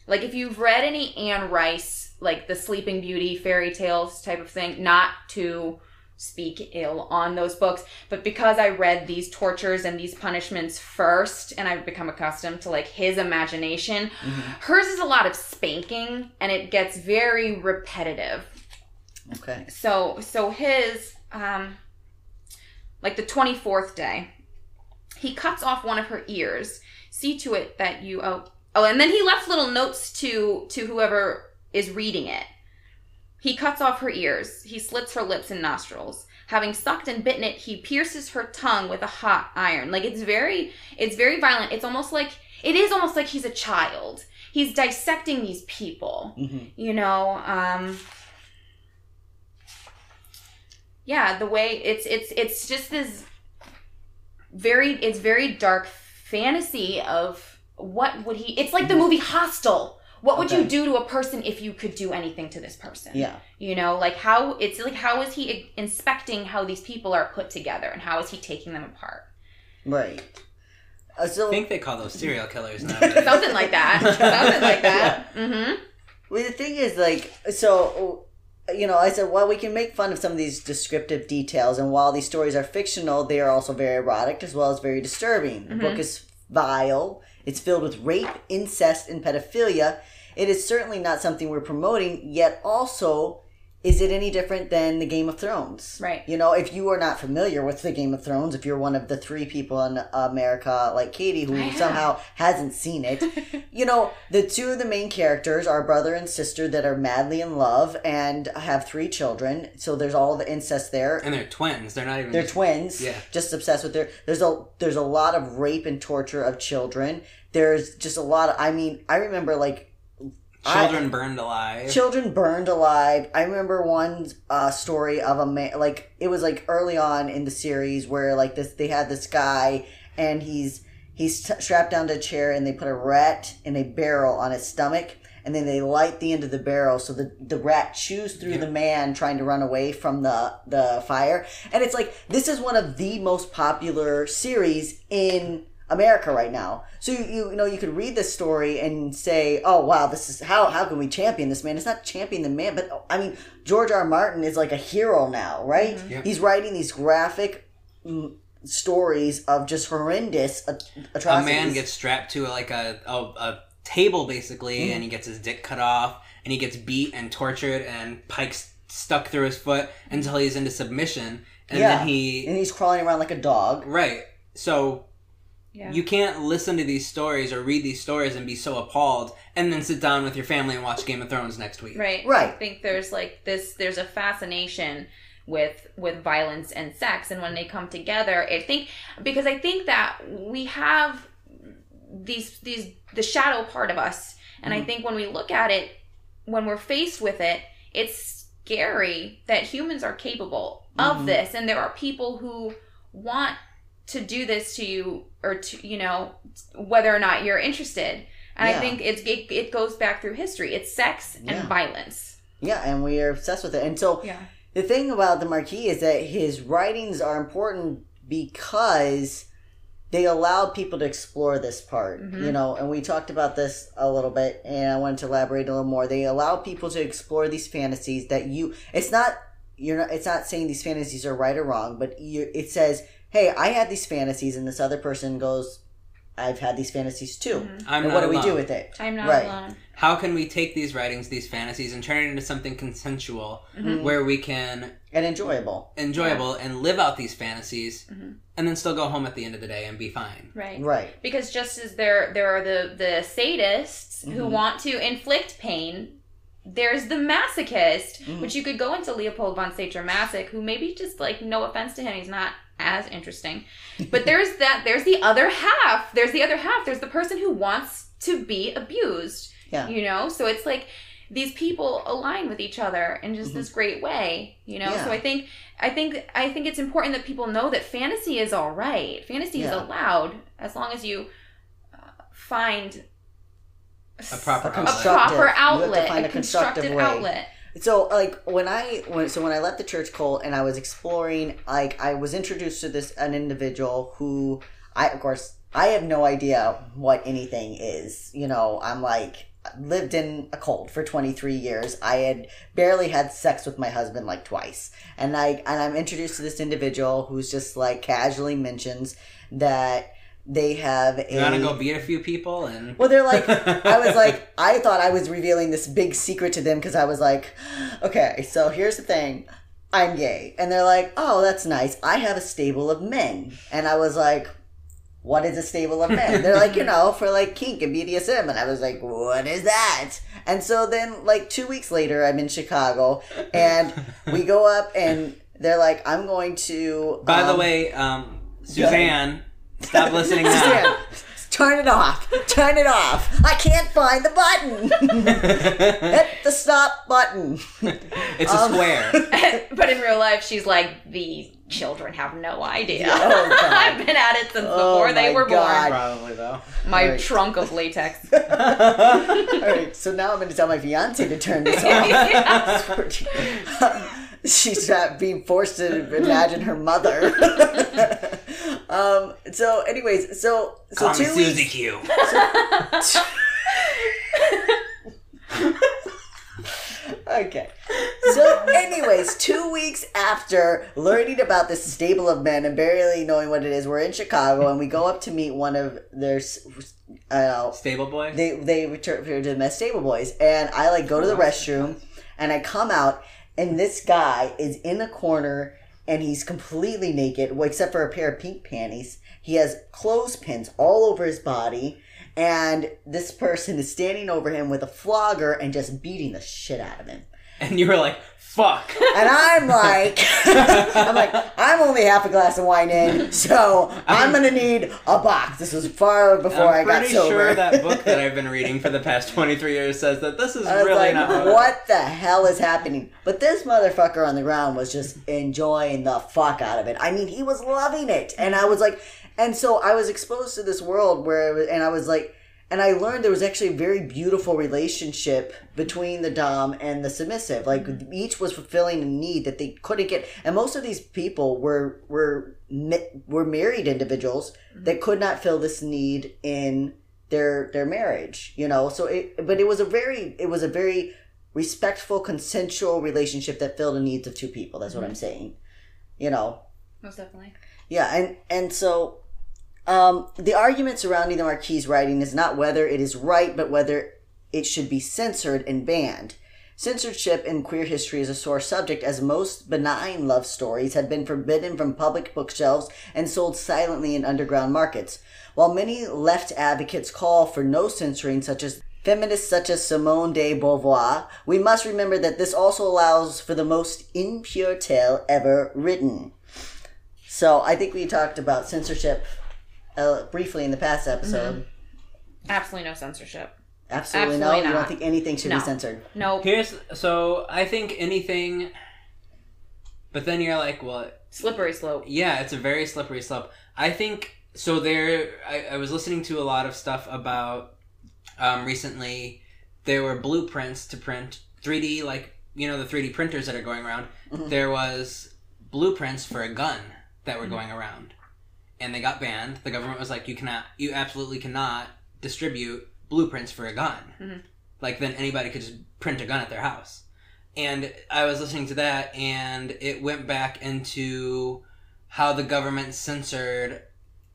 Like if you've read any Anne Rice, like the Sleeping Beauty fairy tales type of thing, not to speak ill on those books, but because I read these tortures and these punishments first and I've become accustomed to like his imagination, hers is a lot of spanking and it gets very repetitive. Okay. So so his um like the 24th day, he cuts off one of her ears. See to it that you oh oh and then he left little notes to to whoever is reading it. He cuts off her ears. He slits her lips and nostrils. Having sucked and bitten it, he pierces her tongue with a hot iron. Like it's very it's very violent. It's almost like it is almost like he's a child. He's dissecting these people. Mhm. You know, um yeah the way it's it's it's just this very it's very dark fantasy of what would he it's like the movie hostel what would you do to a person if you could do anything to this person? Yeah. you know like how it's like how is he inspecting how these people are put together and how is he taking them apart? Right. Uh, so I think they call those serial killers <laughs> now. something like that. <laughs> Something like that. Mm-hmm. Well, the thing is, like, so, you know, I said, well, we can make fun of some of these descriptive details, and while these stories are fictional, they are also very erotic as well as very disturbing. The book is vile, it's filled with rape, incest, and pedophilia. It is certainly not something we're promoting, yet also. Is it any different than the Game of Thrones? Right. You know, if you are not familiar with the Game of Thrones, if you're one of the three people in America like Katie who I have. somehow hasn't seen it, <laughs> you know, the two of the main characters are brother and sister that are madly in love and have three children. So there's all the incest there. and they're twins. They're not even. They're twins. Yeah. Just obsessed with their. There's a there's a lot of rape and torture of children. There's just a lot of. I mean, I remember like Children burned alive. Children burned alive. I remember one uh, story of a man, like it was like early on in the series where like this they had this guy and he's he's t- strapped down to a chair and they put a rat in a barrel on his stomach and then they light the end of the barrel so the the rat chews through the man trying to run away from the the fire and it's like this is one of the most popular series in America right now. So you, you you know you could read this story and say, "Oh wow, this is how how can we champion this man?" It's not champion the man, but I mean George R. R. Martin is like a hero now, right? Yep. He's writing these graphic mm, stories of just horrendous atrocities. a atrocities. man gets strapped to like a a, a table basically, Mm-hmm. and he gets his dick cut off, and he gets beat and tortured, and pikes stuck through his foot until he's into submission, and yeah, then he and he's crawling around like a dog. right. So Yeah. you can't listen to these stories or read these stories and be so appalled, and then sit down with your family and watch Game of Thrones next week. Right. Right. I think there's like this there's a fascination with with violence and sex and when they come together, I think because I think that we have these these the shadow part of us and I mm-hmm. think when we look at it when we're faced with it, it's scary that humans are capable of mm-hmm. this and there are people who want to do this to you or to you know whether or not you're interested. And Yeah. I think it's it, it goes back through history. It's sex Yeah. and violence. Yeah, and we are obsessed with it. And so Yeah. the thing about the Marquis is that his writings are important because they allow people to explore this part, Mhm. you know, and we talked about this a little bit and I wanted to elaborate a little more. They allow people to explore these fantasies that you it's not you're not it's not saying these fantasies are right or wrong, but you it says, "Hey, I had these fantasies," and this other person goes, "I've had these fantasies too." I'm and not what do we do with it? I'm not Right. alone. How can we take these writings, these fantasies, and turn it into something consensual, Mm-hmm. where we can And enjoyable. enjoyable and live out these fantasies, Mm-hmm. and then still go home at the end of the day and be fine? Right. Right. Because just as there there are the the sadists who Mm-hmm. want to inflict pain, there's the masochist, Mm-hmm. which you could go into Leopold von Sacher-Masoch, who maybe just like no offense to him, he's not as interesting. But there's that there's the other half. There's the other half. There's the person who wants to be abused. Yeah. You know? So it's like these people align with each other in just this great way, you know. Mm-hmm. Yeah. So I think I think I think it's important that people know that fantasy is all right. Fantasy is allowed as long as you uh, find A proper A a outlet. proper you have to outlet, find a a constructive constructive way. outlet. So like when I when so when I left the church cult and I was exploring like I was introduced to this an individual who I of course I have no idea what anything is. You know, I'm like lived in a cult for 23 years. I had barely had sex with my husband like twice. And I and I'm introduced to this individual who's just like casually mentions that they have a You want to go beat a few people and well, they're like, I was like, <laughs> I thought I was revealing this big secret to them because I was like, okay, so here's the thing. I'm gay. And they're like, oh, that's nice. I have a stable of men. And I was like, what is a stable of men? They're like, you know, for like kink and BDSM. And I was like, what is that? And so then, like, two weeks later, I'm in Chicago and we go up and they're like, I'm going to. By the um, way, um, Suzanne, stop listening now. Suzanne, turn it off. Turn it off. I can't find the button. <laughs> Hit the stop button. it's a Um, square. <laughs> but in real life, she's like, the children have no idea. Oh, <laughs> God. I've been at it since Oh, before they my were God. Probably though. born. My Right. trunk of latex. All right, so now I'm going to tell my fiance to turn this off. <laughs> She's not being forced to imagine her mother. <laughs> um. So, anyways, so so Call me two Susie weeks. Q. <laughs> Okay. So, anyways, two weeks after learning about this stable of men and barely knowing what it is, we're in Chicago and we go up to meet one of their, I Stable boy. they they return to the Stable Boys, and I like go to the restroom, and I come out, and this guy is in a corner, and he's completely naked, well, except for a pair of pink panties. He has clothespins all over his body, and this person is standing over him with a flogger and just beating the shit out of him. and you were like, "Fuck." And I'm like, <laughs> I'm like, I'm only half a glass of wine in, <laughs> so I'm gonna need a box. This was far before I I'm got pretty sure that book that <laughs> I've been reading for the past 23 years says that this is I really like, not what the hell is happening? But this motherfucker on the ground was just <laughs> enjoying the fuck out of it. I mean, he was loving it. And I was like, and so I was exposed to this world where, it was, and I was like, and I learned there was actually a very beautiful relationship between the Dom and the submissive. Like mm-hmm. each was fulfilling a need that they couldn't get. And most of these people were, were, were married individuals mm-hmm. that could not fill this need in their their marriage you know so it but it was a very it was a very respectful consensual relationship that filled the needs of two people that's what i'm mm-hmm. saying you know Most definitely. yeah and and so um the argument surrounding the marquis writing is not whether it is right but whether it should be censored and banned Censorship in queer history is a sore subject, as most benign love stories had been forbidden from public bookshelves and sold silently in underground markets. While many left advocates call for no censoring, such as feminists such as Simone de Beauvoir, we must remember that this also allows for the most impure tale ever written. So I think we talked about censorship uh, briefly in the past episode. Absolutely no censorship. Absolutely, no. Absolutely You don't think anything should No. be censored. Nope. Here's so I think anything, but then you're like, well, Slippery slope. yeah, it's a very slippery slope. I think so. There, I, I was listening to a lot of stuff about um, recently. There were blueprints to print 3D, like you know the 3D printers that are going around. There was blueprints for a gun that were going around, and they got banned. The government was like, "You cannot, you absolutely cannot distribute blueprints for a gun." Mm-hmm. Like then anybody could just print a gun at their house. And I was listening to that, and it went back into how the government censored.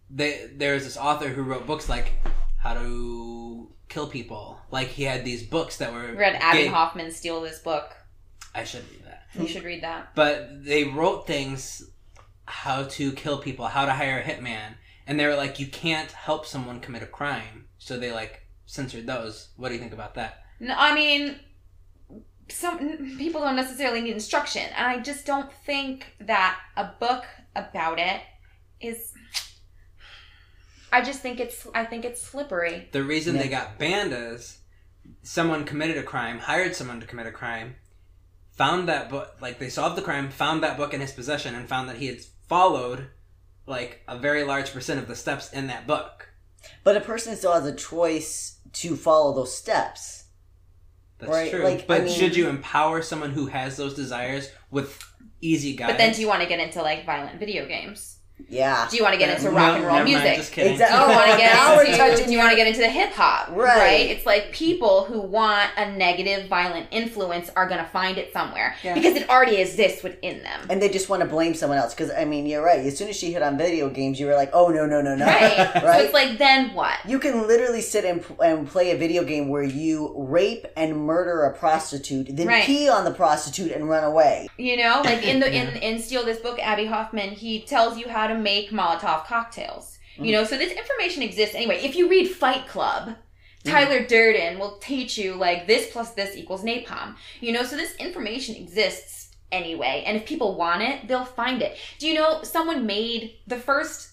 They, there was this author who wrote books like how to kill people. Like he had these books that were. Read Abbie gay- Hoffman steal this book. I should read that. You should read that. But they wrote things how to kill people, how to hire a hitman, and they were like, you can't help someone commit a crime. So they like censored those. What do you think about that? No, I mean, some people don't necessarily need instruction, and I just don't think that a book about it is. I just think it's. I think it's slippery. The reason they got banned is someone committed a crime, hired someone to commit a crime, found that book, like they solved the crime, found that book in his possession, and found that he had followed like a very large percent of the steps in that book. But a person still has a choice to follow those steps. That's Right, true. like, but I mean- should you empower someone who has those desires with easy guidance? But then, do you want to get into like violent video games? Yeah. Do you want to get uh, into No, rock and roll never mind, music? just kidding. Exactly. Oh, want to get <laughs> into? Do you want to get into the hip hop? Right. It's like people who want a negative, violent influence are gonna find it somewhere Yeah. because it already exists within them. And they just want to blame someone else. Because, I mean, you're right. As soon as she hit on video games, you were like, oh, no, no, no, no. Right. <laughs> So it's like, then what? you can literally sit and, and play a video game where you rape and murder a prostitute, then Right. pee on the prostitute and run away. You know, like in the <laughs> in in Steal This Book, Abbie Hoffman, he tells you how to make Molotov cocktails. You mm-hmm. know, so this information exists anyway. If you read Fight Club, mm-hmm. Tyler Durden will teach you like this plus this equals napalm. You know, so this information exists anyway, and if people want it, they'll find it. Do you know someone made the first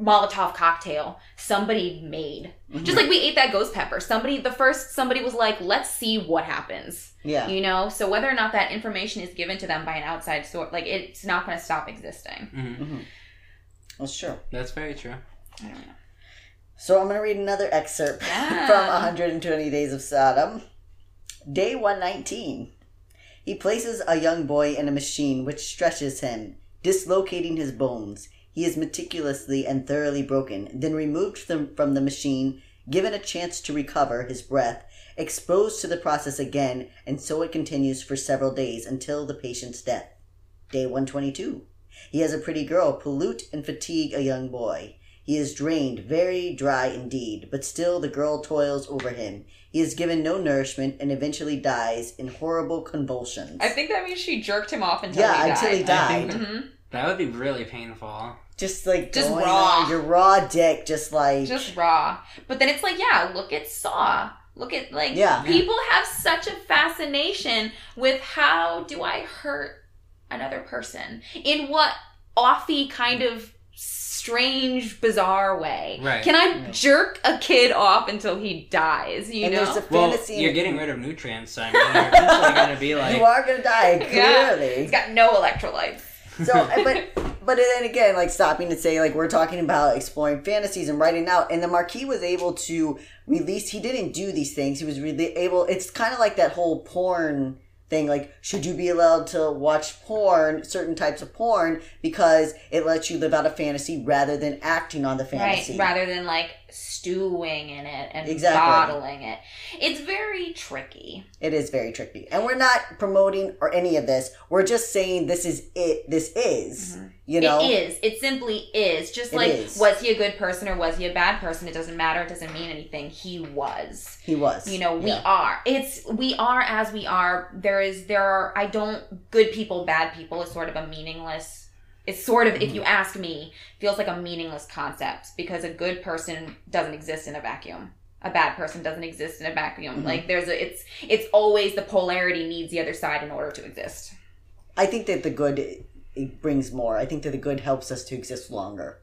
Molotov cocktail somebody made. Just like we ate that ghost pepper. Somebody the first somebody was like, "Let's see what happens." Yeah. You know, so whether or not that information is given to them by an outside source, like it's not going to stop existing. Mhm. That's true. That's very true. I don't know. So I'm going to read another excerpt <laughs> Yeah. from 120 Days of Sodom. Day 119. He places a young boy in a machine which stretches him, dislocating his bones. He is meticulously and thoroughly broken, then removed from, from the machine, given a chance to recover his breath, exposed to the process again, and so it continues for several days until the patient's death. Day 122. He has a pretty girl pollute and fatigue a young boy. He is drained, very dry indeed, but still the girl toils over him. He is given no nourishment and eventually dies in horrible convulsions. I think that means she jerked him off until yeah, he died. Yeah, until he died. died. Mm-hmm. Think- That would be really painful. Just like Just going raw. on your raw dick, just like Just raw. But then it's like, yeah, look at Saw. Look at like Yeah. people have such a fascination with how do I hurt another person in what offy kind of strange bizarre way. Right. Can I jerk a kid off until he dies, you and know? there's a Well, fantasy. you're getting rid of nutrients, so I mean, you're essentially going to be like. you are gonna die Yeah. clearly. He's got no electrolytes. <laughs> So, but but then again, like stopping to say, like we're talking about exploring fantasies and writing out, and the Marquis was able to release. He didn't do these things. He was really able. It's kind of like that whole porn thing. Like, should you be allowed to watch porn, certain types of porn, because it lets you live out a fantasy rather than acting on the fantasy. Right, rather than like stewing in it and Exactly. bottling it. It's very tricky. It is very tricky, and we're not promoting or any of this. We're just saying this is it. This is. You know. Mm-hmm. It is. It simply is. Just It like is. was he a good person or was he a bad person? It doesn't matter. It doesn't mean anything. He was. He was. You know, we Yeah. are. It's we are as we are. There is there are I don't good people, bad people is sort of a meaningless it's sort of, if you ask me, feels like a meaningless concept because a good person doesn't exist in a vacuum. A bad person doesn't exist in a vacuum. Mm-hmm. Like there's a, it's, it's always the polarity needs the other side in order to exist. I think that the good it brings more. I think that the good helps us to exist longer.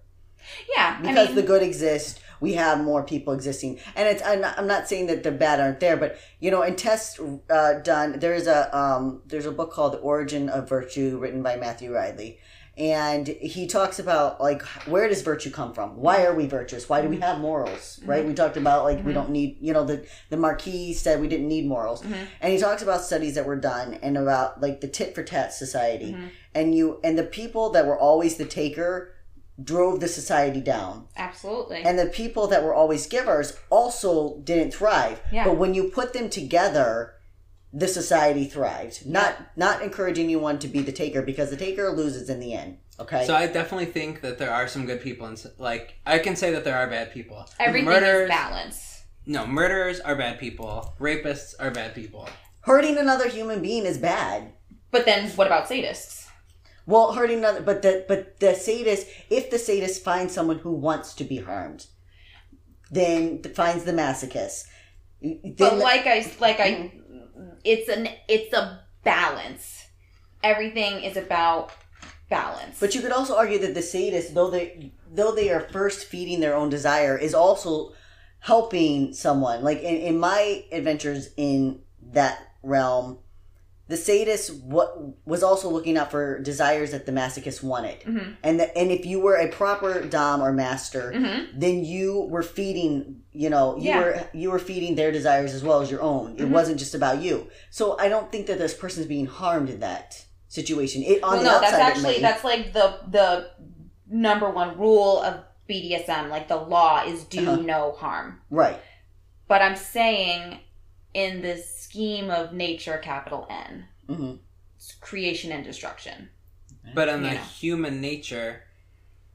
Yeah, because I mean, the good exists we have more people existing and it's i'm not, I'm not saying that the bad aren't there but you know in tests uh, done there's a um, there's a book called the origin of virtue written by matthew ridley and he talks about like where does virtue come from? Why are we virtuous? Why do we mm-hmm. have morals right? Mm-hmm. We talked about like we mm-hmm. don't need you know the the marquis said we didn't need morals. And he talks about studies that were done and about like the tit for tat society. And you and the people that were always the taker drove the society down. Absolutely. and the people that were always givers also didn't thrive. Yeah. But when you put them together, the society thrived. Not not encouraging anyone to be the taker because the taker loses in the end. Okay. So I definitely think that there are some good people, and like I can say that there are bad people. Everything Murderers, is balance. no, murderers are bad people. Rapists are bad people. hurting another human being is bad. But then what about sadists? Well, hurting another, but the but the sadist, if the sadist finds someone who wants to be harmed, then finds the masochist. But like I like I, mm-hmm. It's an it's a balance. Everything is about balance. But you could also argue that the sadist, though they though they are first feeding their own desire, is also helping someone. Like in, in my adventures in that realm, the sadist what was also looking out for desires that the masochist wanted, Mhm. and the, and if you were a proper dom or master, Mhm. then you were feeding. You know, you Yeah. were you were feeding their desires as well as your own. It Mhm. wasn't just about you. So I don't think that this person's being harmed in that situation. It on well, no, that's it actually that's like the the number one rule of BDSM. Like the law is do Uh-huh. no harm. right. But I'm saying in the scheme of nature, capital N, hmm it's creation and destruction. But on the Yeah. human nature,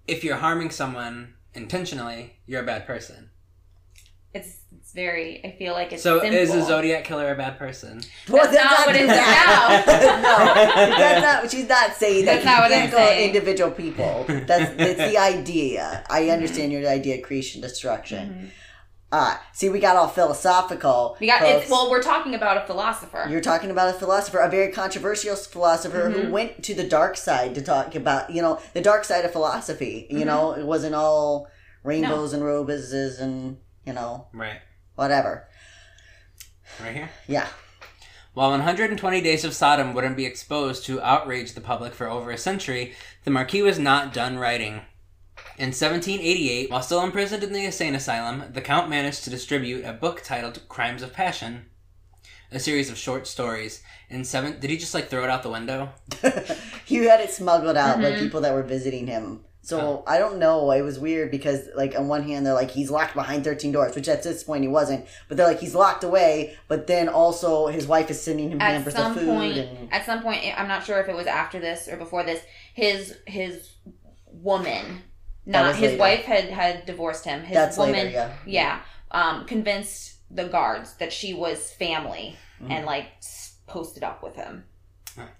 if you're harming someone intentionally, you're a bad person. It's it's very. I feel like it's so simple. is a Zodiac killer a bad person? Well, That's not what it is now. no, that's not. She's not saying that. That's not what you I'm saying. individual people. That's that's the <laughs> idea. I understand your idea of creation destruction. Mhm. Ah, see, we got all philosophical. We got it's well. We're talking about a philosopher. You're talking about a philosopher, a very controversial philosopher Mm-hmm. who went to the dark side to talk about, you know, the dark side of philosophy. You Mm-hmm. know, it wasn't all rainbows and roses and you know Right. whatever. Right here. Yeah. While 120 Days of Sodom wouldn't be exposed to outrage the public for over a century, the Marquis was not done writing. In 1788, while still imprisoned in the insane asylum, the Count managed to distribute a book titled Crimes of Passion, a series of short stories. In seven, did he just like throw it out the window? <laughs> he had it smuggled out by Mhm. people that were visiting him. So Oh. I don't know. It was weird because, like, on one hand, they're like he's locked behind thirteen doors, which at this point he wasn't. But they're like he's locked away. But then also his wife is sending him at hampers some of food. point, and at some point, I'm not sure if it was after this or before this. His his woman, That not his later. wife, had had divorced him. His That's woman, later, yeah. yeah, um, convinced the guards that she was family Mm-hmm. and like posted up with him.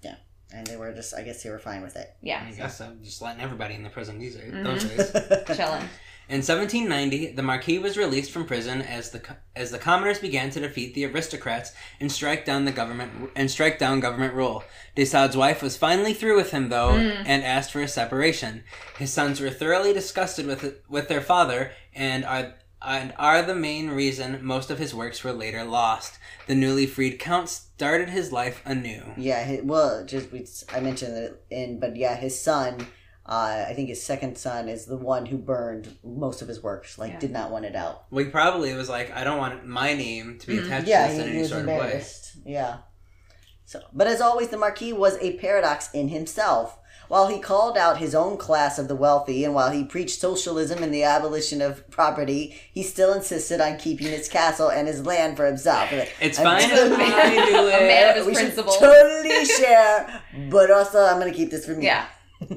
Yeah. And they were just, I guess, they were fine with it. Yeah, I guess I'm just letting everybody in the prison these are Mhm. those days. <laughs> chilling. In 1790, the Marquis was released from prison as the as the commoners began to defeat the aristocrats and strike down the government and strike down government rule. De Sade's wife was finally through with him though mm. and asked for a separation. His sons were thoroughly disgusted with with their father and are and are the main reason most of his works were later lost. The newly freed count started his life anew. Yeah, well, just we, I mentioned it in, but yeah, his son, uh, I think his second son is the one who burned most of his works. Like, Yeah. did not want it out. Well, he probably was like, I don't want my name to be attached Yeah, to this he, in he any was sort of way. embarrassed. Yeah. So, but as always, the Marquis was a paradox in himself. While he called out his own class of the wealthy, and while he preached socialism and the abolition of property, he still insisted on keeping his castle and his land for himself. It's I'm fine if totally- I do A man of his we should principles. totally share, but also I'm going to keep this for me. Yeah. <laughs>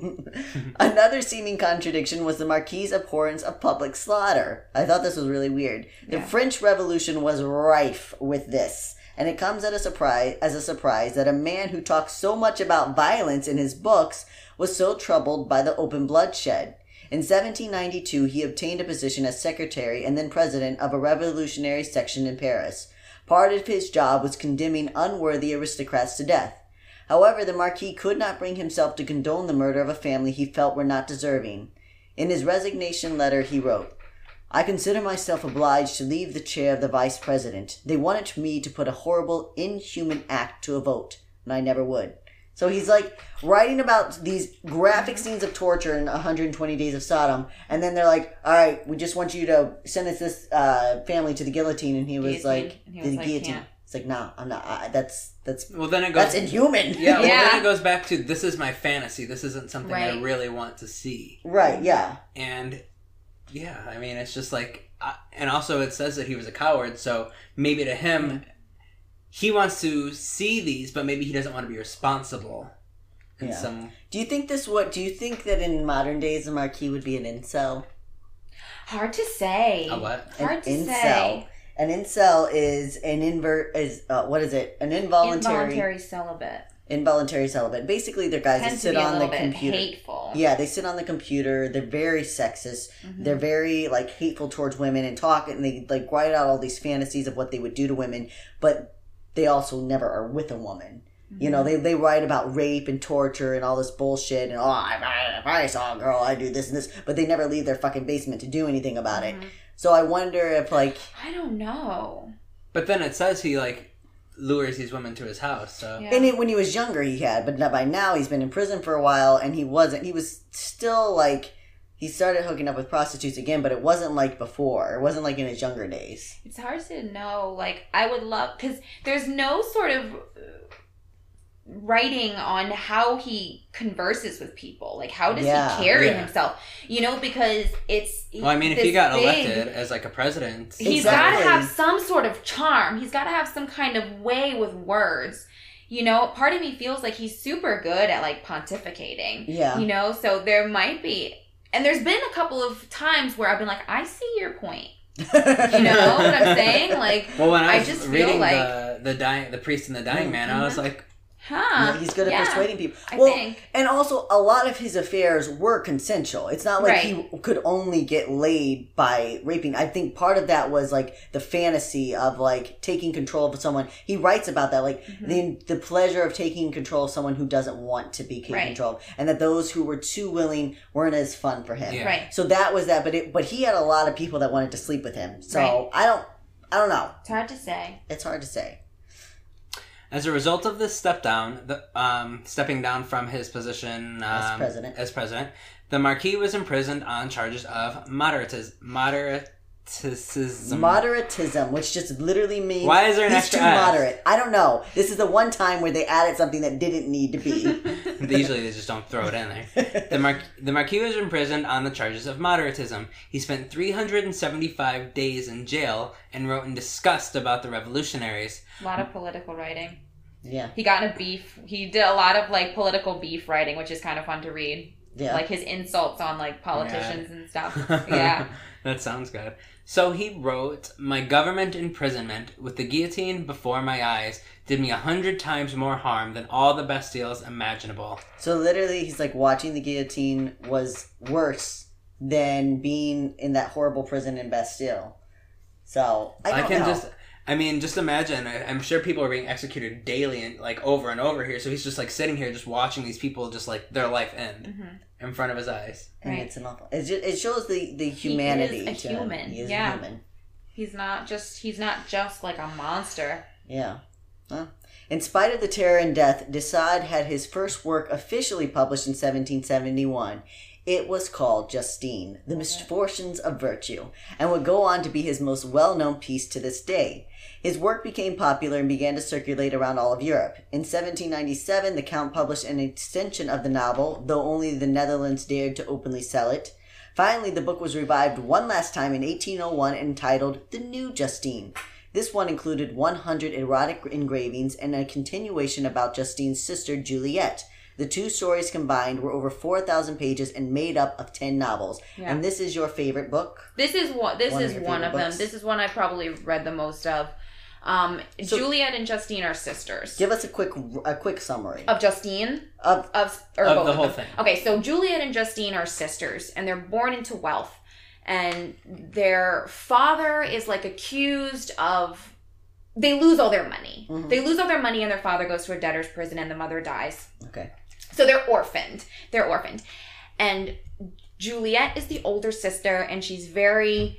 Another seeming contradiction was the Marquis' abhorrence of public slaughter. I thought this was really weird. The Yeah. French Revolution was rife with this, and it comes at a surprise as a surprise that a man who talks so much about violence in his books was so troubled by the open bloodshed. In 1792, he obtained a position as secretary and then president of a revolutionary section in Paris. Part of his job was condemning unworthy aristocrats to death. However, the Marquis could not bring himself to condone the murder of a family he felt were not deserving. In his resignation letter, he wrote, I consider myself obliged to leave the chair of the vice president. They wanted me to put a horrible, inhuman act to a vote, and I never would. So he's like writing about these graphic scenes of torture in 120 Days of Sodom, and then they're like, "All right, we just want you to sentence this uh, family to the guillotine," and he was Guillotine. like, he was "The like, guillotine." "Can't." It's like, "No, I'm not. I, that's that's Well, then it goes. that's inhuman." Yeah, well, Yeah. then it goes back to this is my fantasy. This isn't something I really want to see. right. Yeah. And yeah, I mean, it's just like, uh, and also it says that he was a coward. So maybe to him, he wants to see these, but maybe he doesn't want to be responsible. In Yeah. some, Do you think this? What do you think that in modern days the Marquis would be an incel? Hard to say. a what? Hard to incel. say. An incel is an invert is uh, what is it? An involuntary Involuntary celibate. involuntary celibate. Basically, they're guys that Tends sit on the computer. hateful. Yeah, they sit on the computer. They're very sexist. Mm-hmm. They're very like hateful towards women and talk and they like write out all these fantasies of what they would do to women, but they also never are with a woman. You know, they, they write about rape and torture and all this bullshit and oh, if I, if I saw a girl, I do this and this, but they never leave their fucking basement to do anything about it. So I wonder if like I don't know. But then it says he like lures these women to his house. So Yeah. And it, when he was younger, he had, but not by now he's been in prison for a while, and he wasn't. He was still like he started hooking up with prostitutes again, but it wasn't like before. It wasn't like in his younger days. It's hard to know. Like, I would love because there's no sort of writing on how he converses with people. Like, how does Yeah, he carry yeah. himself? You know, because it's. well, I mean, if he got big- elected as like a president, He's Exactly. got to have some sort of charm. He's got to have some kind of way with words. You know, part of me feels like he's super good at like pontificating. Yeah, You know, so there might be, and there's been a couple of times where I've been like, I see your point. You know what I'm saying? <laughs> Like, well, when I I was just feel reading like- the the dying the priest and the dying man, I was Mhm. like, huh? he's good at yeah, persuading people. I well, think. and also a lot of his affairs were consensual. It's not like Right. he could only get laid by raping. I think part of that was like the fantasy of like taking control of someone. He writes about that, like Mm-hmm. the the pleasure of taking control of someone who doesn't want to be taken Right. control of, and that those who were too willing weren't as fun for him. Yeah. Right. So that was that, but it but he had a lot of people that wanted to sleep with him. So Right. I don't I don't know. It's hard to say. It's hard to say. As a result of this step down, the, um, stepping down from his position um, As president. as president, the Marquis was imprisoned on charges of moderatis- moderatism. Moderatism, which just literally means Why is there an he's extra too S? moderate. I don't know. This is the one time where they added something that didn't need to be. <laughs> Usually they just don't throw it in there. The, Mar- the Marquis was imprisoned on the charges of moderatism. He spent 375 days in jail and wrote in disgust about the revolutionaries. A lot of political writing. yeah, He got in a beef. He did a lot of like political beef writing, which is kind of fun to read. yeah. Like his insults on like politicians and stuff. <laughs> Yeah. that sounds good. So he wrote, My government imprisonment with the guillotine before my eyes did me a hundred times more harm than all the Bastilles imaginable. so literally, he's like watching the guillotine was worse than being in that horrible prison in Bastille. So I, I, don't can know. just. I mean, just imagine. I, I'm sure people are being executed daily and like over and over here. So he's just like sitting here, just watching these people, just like their life end Mm-hmm. In front of his eyes. and Right. it's an awful. It, just, it shows the the is humanity. a to him. human, He is yeah. a human. He's not just he's not just like a monster. Yeah. Well, in spite of the terror and death, de Sade had his first work officially published in 1771. It was called Justine, The Misfortunes of Virtue, and would go on to be his most well known piece to this day. His work became popular and began to circulate around all of Europe. In 1797, the Count published an extension of the novel, though only the Netherlands dared to openly sell it. Finally, the book was revived one last time in 1801 entitled The New Justine. This one included 100 erotic engravings and a continuation about Justine's sister Juliet. The two stories combined were over 4,000 pages and made up of 10 novels. Yeah. And this is your favorite book? This is one. This One of is your one of them. This is one I probably read the most of. Um, So- Juliet and Justine are sisters. Give us a quick a quick summary Of Justine, of of or Of both the of whole them. thing. Okay, so Juliet and Justine are sisters, and they're born into wealth, and their father is like accused of. They lose all their money. Mhm. They lose all their money, and their father goes to a debtor's prison, and the mother dies. okay. So they're orphaned. They're orphaned. And Juliet is the older sister and she's very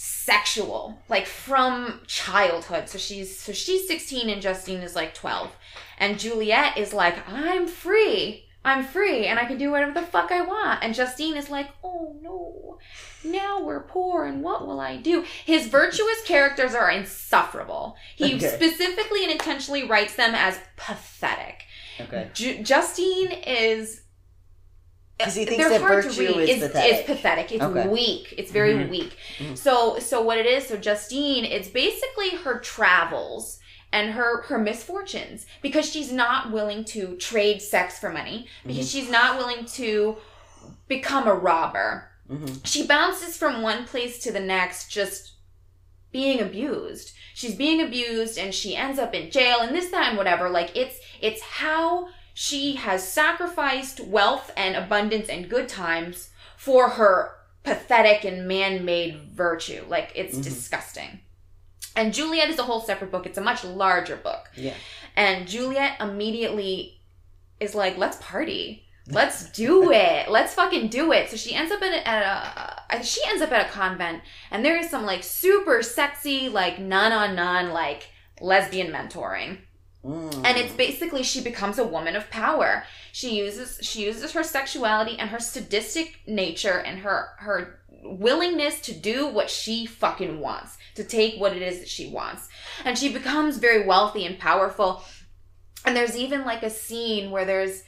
sexual, like from childhood. So she's so she's 16 and Justine is like 12. And Juliet is like, "I'm free. I'm free and I can do whatever the fuck I want." And Justine is like, "Oh no. Now we're poor and what will I do?" His virtuous characters are insufferable. He Okay. specifically and intentionally writes them as pathetic. Okay. Ju- Justine is. 'Cause he thinks they're that hard to virtue read. is it's, pathetic. It's pathetic. It's Okay. weak. It's very Mhm. weak. Mhm. So, so what it is? So Justine, it's basically her travels and her her misfortunes because she's not willing to trade sex for money because Mm-hmm. she's not willing to become a robber. hmm She bounces from one place to the next, just being abused. She's being abused and she ends up in jail and this, time, whatever. Like it's it's how she has sacrificed wealth and abundance and good times for her pathetic and man-made virtue. Like it's Mhm. disgusting. And Juliet is a whole separate book. It's a much larger book. Yeah. And Juliet immediately is like, let's party. <laughs> Let's do it. Let's fucking do it. So she ends up at a, at a she ends up at a convent, and there is some like super sexy like nun on nun like lesbian mentoring, Mm. and it's basically she becomes a woman of power. She uses she uses her sexuality and her sadistic nature and her her willingness to do what she fucking wants, to take what it is that she wants. And she becomes very wealthy and powerful. And there's even like a scene where there's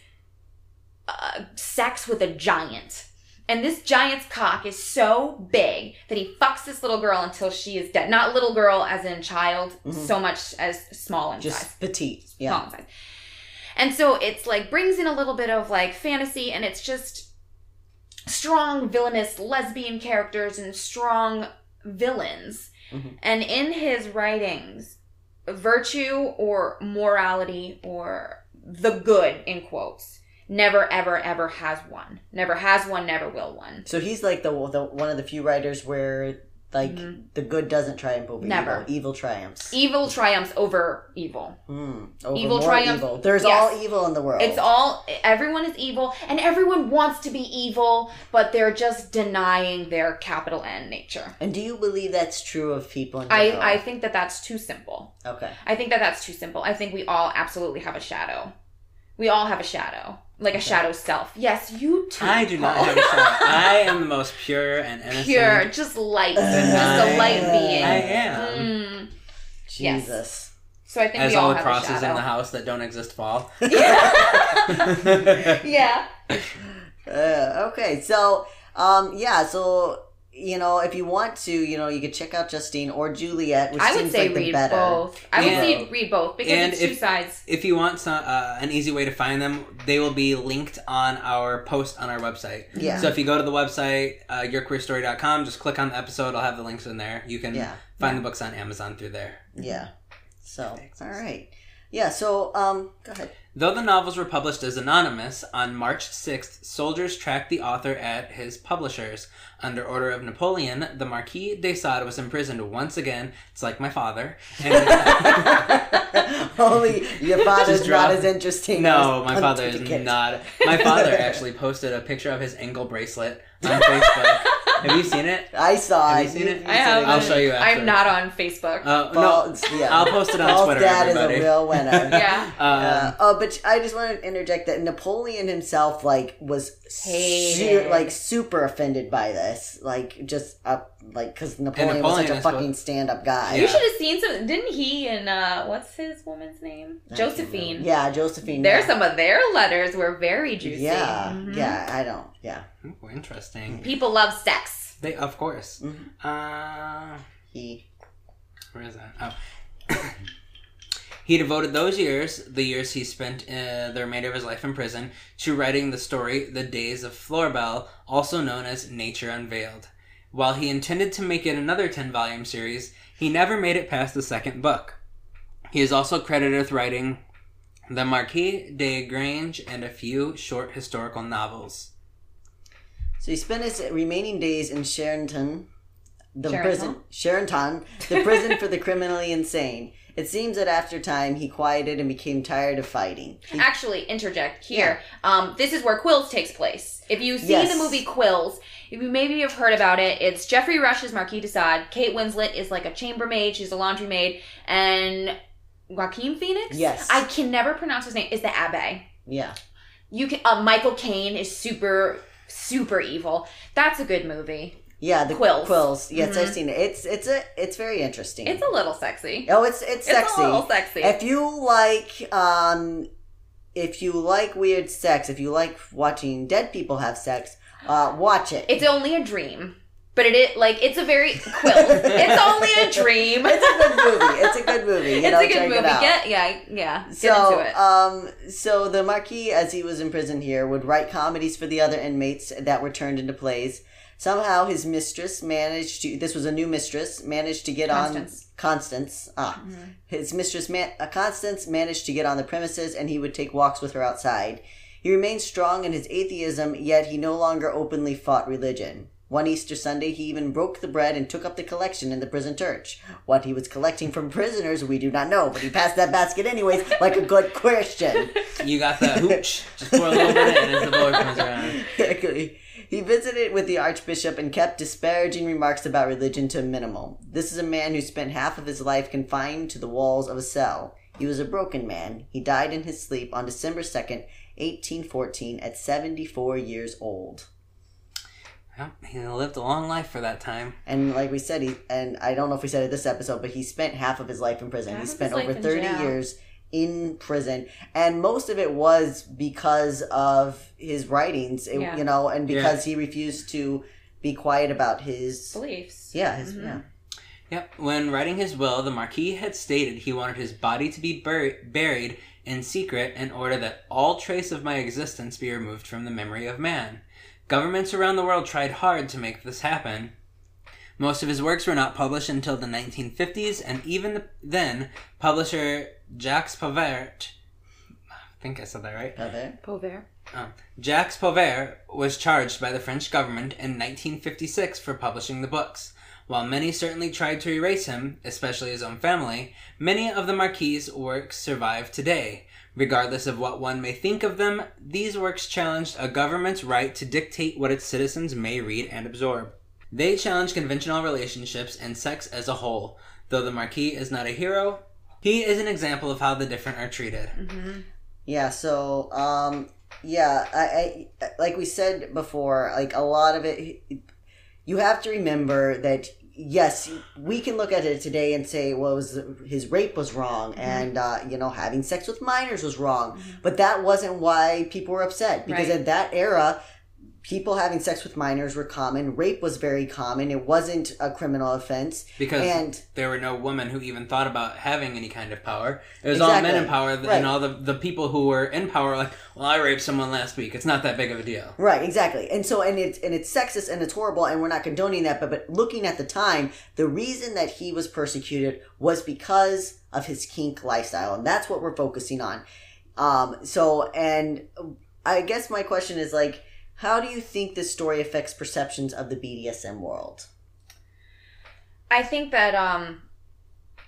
uh, sex with a giant. And this giant's cock is so big that he fucks this little girl until she is dead. Not little girl as in child, Mhm. so much as small in size just petite. small in size. And so it's like brings in a little bit of like fantasy and it's just strong villainous lesbian characters and strong villains. Mhm. And in his writings, virtue or morality or the good in quotes never ever ever has one. Never has one, never will one. So he's like the, the one of the few writers where like Mhm. the good doesn't triumph over Never. evil. Evil triumphs. Evil triumphs over evil. Hmm. Over Evil triumphs- Evil. There's yes. all evil in the world. It's all everyone is evil and everyone wants to be evil, but they're just denying their capital N nature. And do you believe that's true of people in I. I think that that's too simple. okay. I think that that's too simple. I think we all absolutely have a shadow. We all have a shadow, like a shadow self. Yes, you too. I do not have a shadow. <laughs> I am the most pure and innocent. Pure, just light, Then just a I- light being. I am. Mm. Yes. Jesus. So I think As we all, all the have crosses a in the house that don't exist fall. <laughs> <laughs> Yeah. yeah. Uh, okay, so um, yeah, so you know, if you want to, you know, you could check out Justine or Juliet, which I would seems say like the read better. both. I Yeah. would say read both because And it's two if- sides. if you want some, uh, an easy way to find them, they will be linked on our post on our website. Yeah. So if you go to the website, uh, yourqueerstory.com, just click on the episode. I'll have the links in there. You can Yeah. find the books on Amazon through there. Yeah. So all right. Yeah. So um, go ahead. Though the novels were published as anonymous, on March 6th, soldiers tracked the author at his publishers. Under order of Napoleon, the Marquis de Sade was imprisoned once again. It's like my father. And uh, <laughs> Only your <laughs> father's not as interesting. no, my father is not. My father <laughs> actually posted a picture of his ankle bracelet on Facebook. <laughs> Have you seen it? I saw Have it. you seen it? I have. I'll show you after. I'm not on Facebook. Uh, no, Paul's- yeah. I'll post it on Paul's Twitter. dad everybody. is a real winner. <laughs> yeah. Um, Uh, oh, but I just want to interject that Napoleon himself, like, was Hated. su- like super offended by this, like just up, like because Napoleon, was Napoleon such a is fucking what- stand-up guy. Yeah. You should have seen some. Didn't he and uh, what's his woman's name? I can't Josephine. Yeah, Josephine. There's yeah. some of their letters were very juicy. Yeah, Mhm. yeah. I don't. Yeah, ooh, interesting. <laughs> People love sex. They, of course. Mhm. Uh, he. where is that? Oh. <coughs> he devoted those years, the years he spent uh, the remainder of his life in prison, to writing the story The Days of Florbelle, also known as Nature Unveiled. While he intended to make it another 10 volume series, he never made it past the second book. He is also credited with writing The Marquise de Gange and a few short historical novels. So he spent his remaining days in Charenton, the prison, Charenton, the prison for the criminally insane. It seems that after time he quieted and became tired of fighting. He- Actually, interject here. Um, this is where Quills takes place. If you see Yes. the movie Quills, if you maybe have heard about it, it's Geoffrey Rush as Marquis de Sade. Kate Winslet is like a chambermaid. She's a laundry maid, and Joaquin Phoenix. Yes. I can never pronounce his name. Is the Abbe. yeah, You can. Uh, Michael Caine is super super evil. That's a good movie. yeah, the Quills. Quills. Yes, I've Mhm. seen it. It's it's a it's very interesting. It's a little sexy. oh, it's it's It's sexy. a little sexy. If you like, um, if you like weird sex, if you like watching dead people have sex, uh, watch it. it's only a dream, but it is like it's a very Quills. it's only a <laughs> dream. It's a good movie. It's a good movie. You it's know, a good movie. It. Get yeah, yeah. So, um, so the Marquis, as he was in prison here, would write comedies for the other inmates that were turned into plays. Somehow, his mistress managed to. This was a new mistress. Managed to get Constance. on Constance. Ah, his mistress, man, uh, Constance, managed to get on the premises, and he would take walks with her outside. He remained strong in his atheism, yet he no longer openly fought religion. One Easter Sunday, he even broke the bread and took up the collection in the prison church. What he was collecting from prisoners, we do not know, but he passed that basket anyways, like a good Christian. <laughs> You got the hooch. Just pour a little bit in as the boy comes around. Exactly. He visited with the Archbishop and kept disparaging remarks about religion to a minimum. This is a man who spent half of his life confined to the walls of a cell. He was a broken man. He died in his sleep on December 2nd, 1814, at 74 years old. Well, he lived a long life for that time. And like we said, he and I don't know if we said it this episode, but he spent half of his life in prison. Half he spent over 30 jail. years in prison, and most of it was because of his writings, it- Yeah. you know, and because he refused to be quiet about his Beliefs. yeah, his Mhm. yeah. Yep. When writing his will, the Marquis had stated he wanted his body to be bur- buried in secret in order that all trace of my existence be removed from the memory of man. Governments around the world tried hard to make this happen. Most of his works were not published until the 1950s, and even then, publisher Jacques Pauvert, I think I said that right, Okay. Pauvert. Oh. Jacques Pauvert was charged by the French government in 1956 for publishing the books. While many certainly tried to erase him, especially his own family, many of the Marquis's works survive today. Regardless of what one may think of them, these works challenged a government's right to dictate what its citizens may read and absorb. They challenge conventional relationships and sex as a whole. Though the Marquis is not a hero, he is an example of how the different are treated. Yeah, so um yeah, I, I like we said before, like a lot of it you have to remember that yes, we can look at it today and say, well, was his rape was wrong, and uh, you know, having sex with minors was wrong. But that wasn't why people were upset because Right. at that era, people having sex with minors were common. Rape was very common. It wasn't a criminal offense, Because and there were no women who even thought about having any kind of power. It was all men in power, Right. and all the, the people who were in power were like, well, I raped someone last week. It's not that big of a deal. Right, exactly. And so and it's and it's sexist and it's horrible and we're not condoning that, but but looking at the time, the reason that he was persecuted was because of his kink lifestyle, and that's what we're focusing on. Um, so, and I guess my question is like, how do you think this story affects perceptions of the BDSM world? I think that um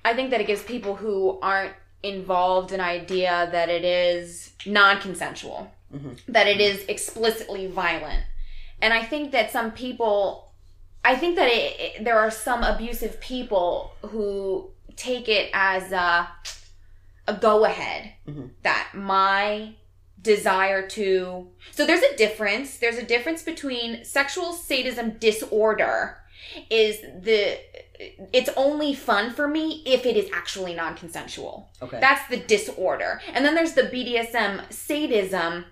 I think that it gives people who aren't involved an idea that it is non-consensual. That it is explicitly violent. And I think that some people I think that it, it- there are some abusive people who take it as a a go ahead that my desire to so there's a difference. There's a difference between sexual sadism disorder is the it's only fun for me if it is actually non-consensual. Okay. that's the disorder. And then there's the bdsm sadism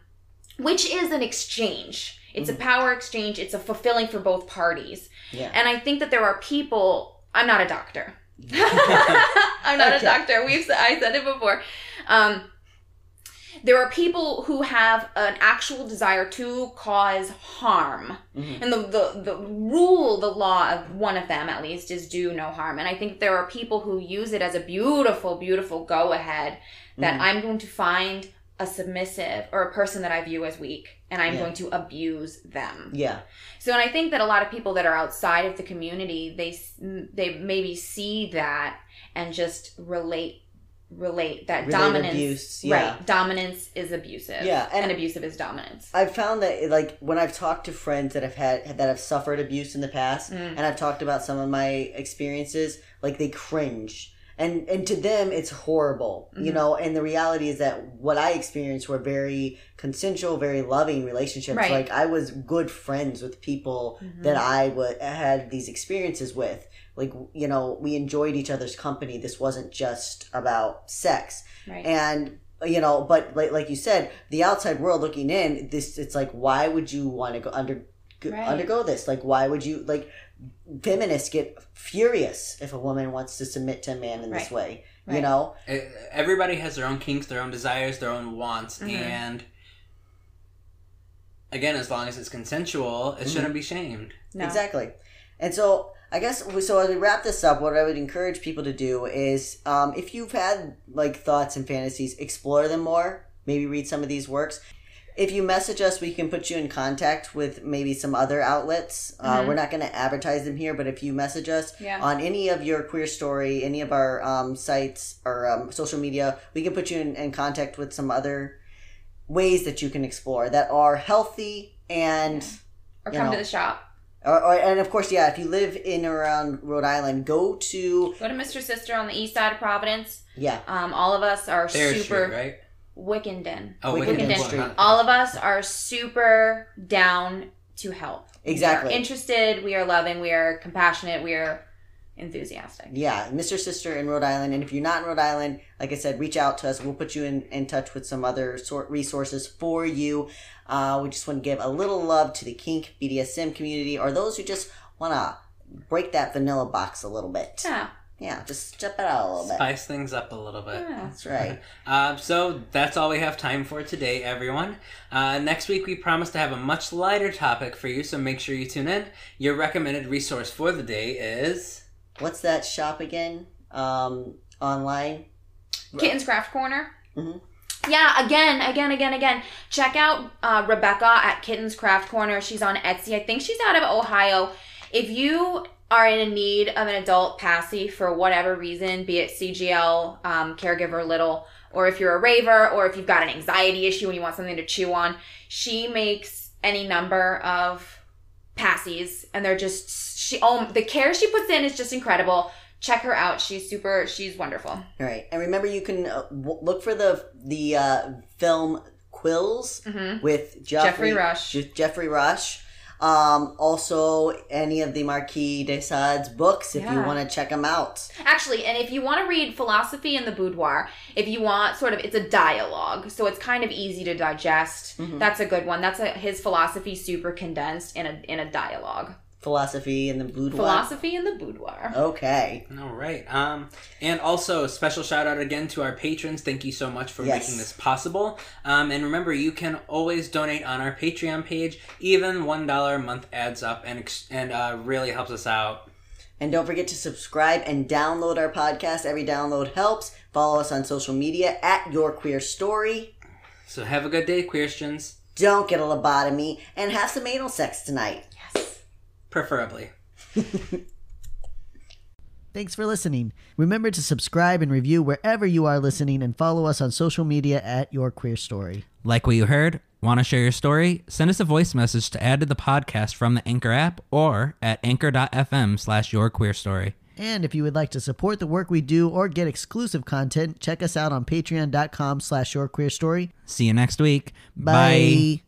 which is an exchange. It's a power exchange. It's a fulfilling for both parties. Yeah. and i think that there are people i'm not a doctor. <laughs> <laughs> I'm not Okay. a doctor. We've i said it before. Um there are people who have an actual desire to cause harm. Mm-hmm. And the, the the rule the law of one of them at least is do no harm. And i think there are people who use it as a beautiful beautiful go ahead that mm-hmm. i'm going to find a submissive or a person that i view as weak and i'm Yeah. going to abuse them. Yeah. so, and I think that a lot of people that are outside of the community, they they maybe see that and just relate relate that Relate dominance. abuse, yeah. Right, dominance is abusive. Yeah, and- and, abusive is dominance. I've found that like when I've talked to friends that have had that have suffered abuse in the past, Mm. and I've talked about some of my experiences, like they cringe, and and to them it's horrible, Mm-hmm. you know. And the reality is that what I experienced were very consensual, very loving relationships. Right. Like I was good friends with people Mm-hmm. that I had these experiences with. Like you know, we enjoyed each other's company. This wasn't just about sex Right. and you know but like, like you said the outside world looking in this it's like why would you want to go under go- Right. undergo this like why would you like feminists get furious if a woman wants to submit to a man in this Right. way you know Everybody has their own kinks, their own desires, their own wants, Mhm. and again, as long as it's consensual, it shouldn't be shamed. no. Exactly. And so I guess so as we wrap this up, what I would encourage people to do is um, if you've had like thoughts and fantasies, explore them more. Maybe read some of these works. If you message us, we can put you in contact with maybe some other outlets. Uh, Mhm. we're not going to advertise them here, but if you message us Yeah. on any of your queer story, any of our um, sites or um, social media, we can put you in, in contact with some other ways that you can explore that are healthy and Or you come know. to the shop. Or, or, and of course, yeah, if you live in or around Rhode Island, go to Go to Mr. Sister on the east side of Providence. yeah, Um, all of us are Fair super Street, right? Wickenden. Oh, Wickenden Wickenden Street. Street. All of us are super down to help. Exactly. We are interested. We are loving. We are compassionate. We are enthusiastic. yeah, Mr. Sister in Rhode Island. And if you're not in Rhode Island, like I said, reach out to us. We'll put you in, in touch with some other sort resources for you. Uh, we just want to give a little love to the kink BDSM community or those who just want to break that vanilla box a little bit. Yeah. Yeah, just step it out a little bit. Spice things up a little bit. yeah. That's right. <laughs> Uh, so that's all we have time for today, everyone. Uh, next week, we promise to have a much lighter topic for you, so make sure you tune in. Your recommended resource for the day is. What's that shop again? Um, online? Kitten's Craft Corner. Mhm. Yeah, again, again, again, again. Check out uh, Rebecca at Kitten's Craft Corner. She's on Etsy. I think she's out of Ohio. If you are in need of an adult passy for whatever reason, be it CGL, um, caregiver little, or if you're a raver, or if you've got an anxiety issue and you want something to chew on, she makes any number of passies, and they're just she. Oh, the care she puts in is just incredible. Check her out. She's super. She's wonderful. All right, and remember you can uh, w- look for the the uh, film Quills Mhm. with Geoffrey Rush. Je- Geoffrey Rush. Um, also, any of the Marquis de Sade's books if you want to check them out. Actually, and if you want to read Philosophy in the Boudoir, if you want sort of, it's a dialogue, so it's kind of easy to digest. Mm-hmm. That's a good one. That's a, his philosophy super condensed in a in a dialogue. Philosophy and the Boudoir. Philosophy and the Boudoir. Okay. All right. Um, and also, special shout out again to our patrons. Thank you so much for Yes. making this possible. Um, and remember, you can always donate on our Patreon page. Even one dollar a month adds up and ex- and uh, really helps us out. And don't forget to subscribe and download our podcast. Every download helps. Follow us on social media at Your Queer Story. So have a good day, Queerstians. Don't get a lobotomy and have some anal sex tonight. Yes. Preferably. <laughs> Thanks for listening. Remember to subscribe and review wherever you are listening and follow us on social media at Your Queer Story. Like what you heard? Want to share your story? Send us a voice message to add to the podcast from the Anchor app or at anchor.fm slash your queer story. And if you would like to support the work we do or get exclusive content, check us out on patreon.com slash your queer story. See you next week. Bye.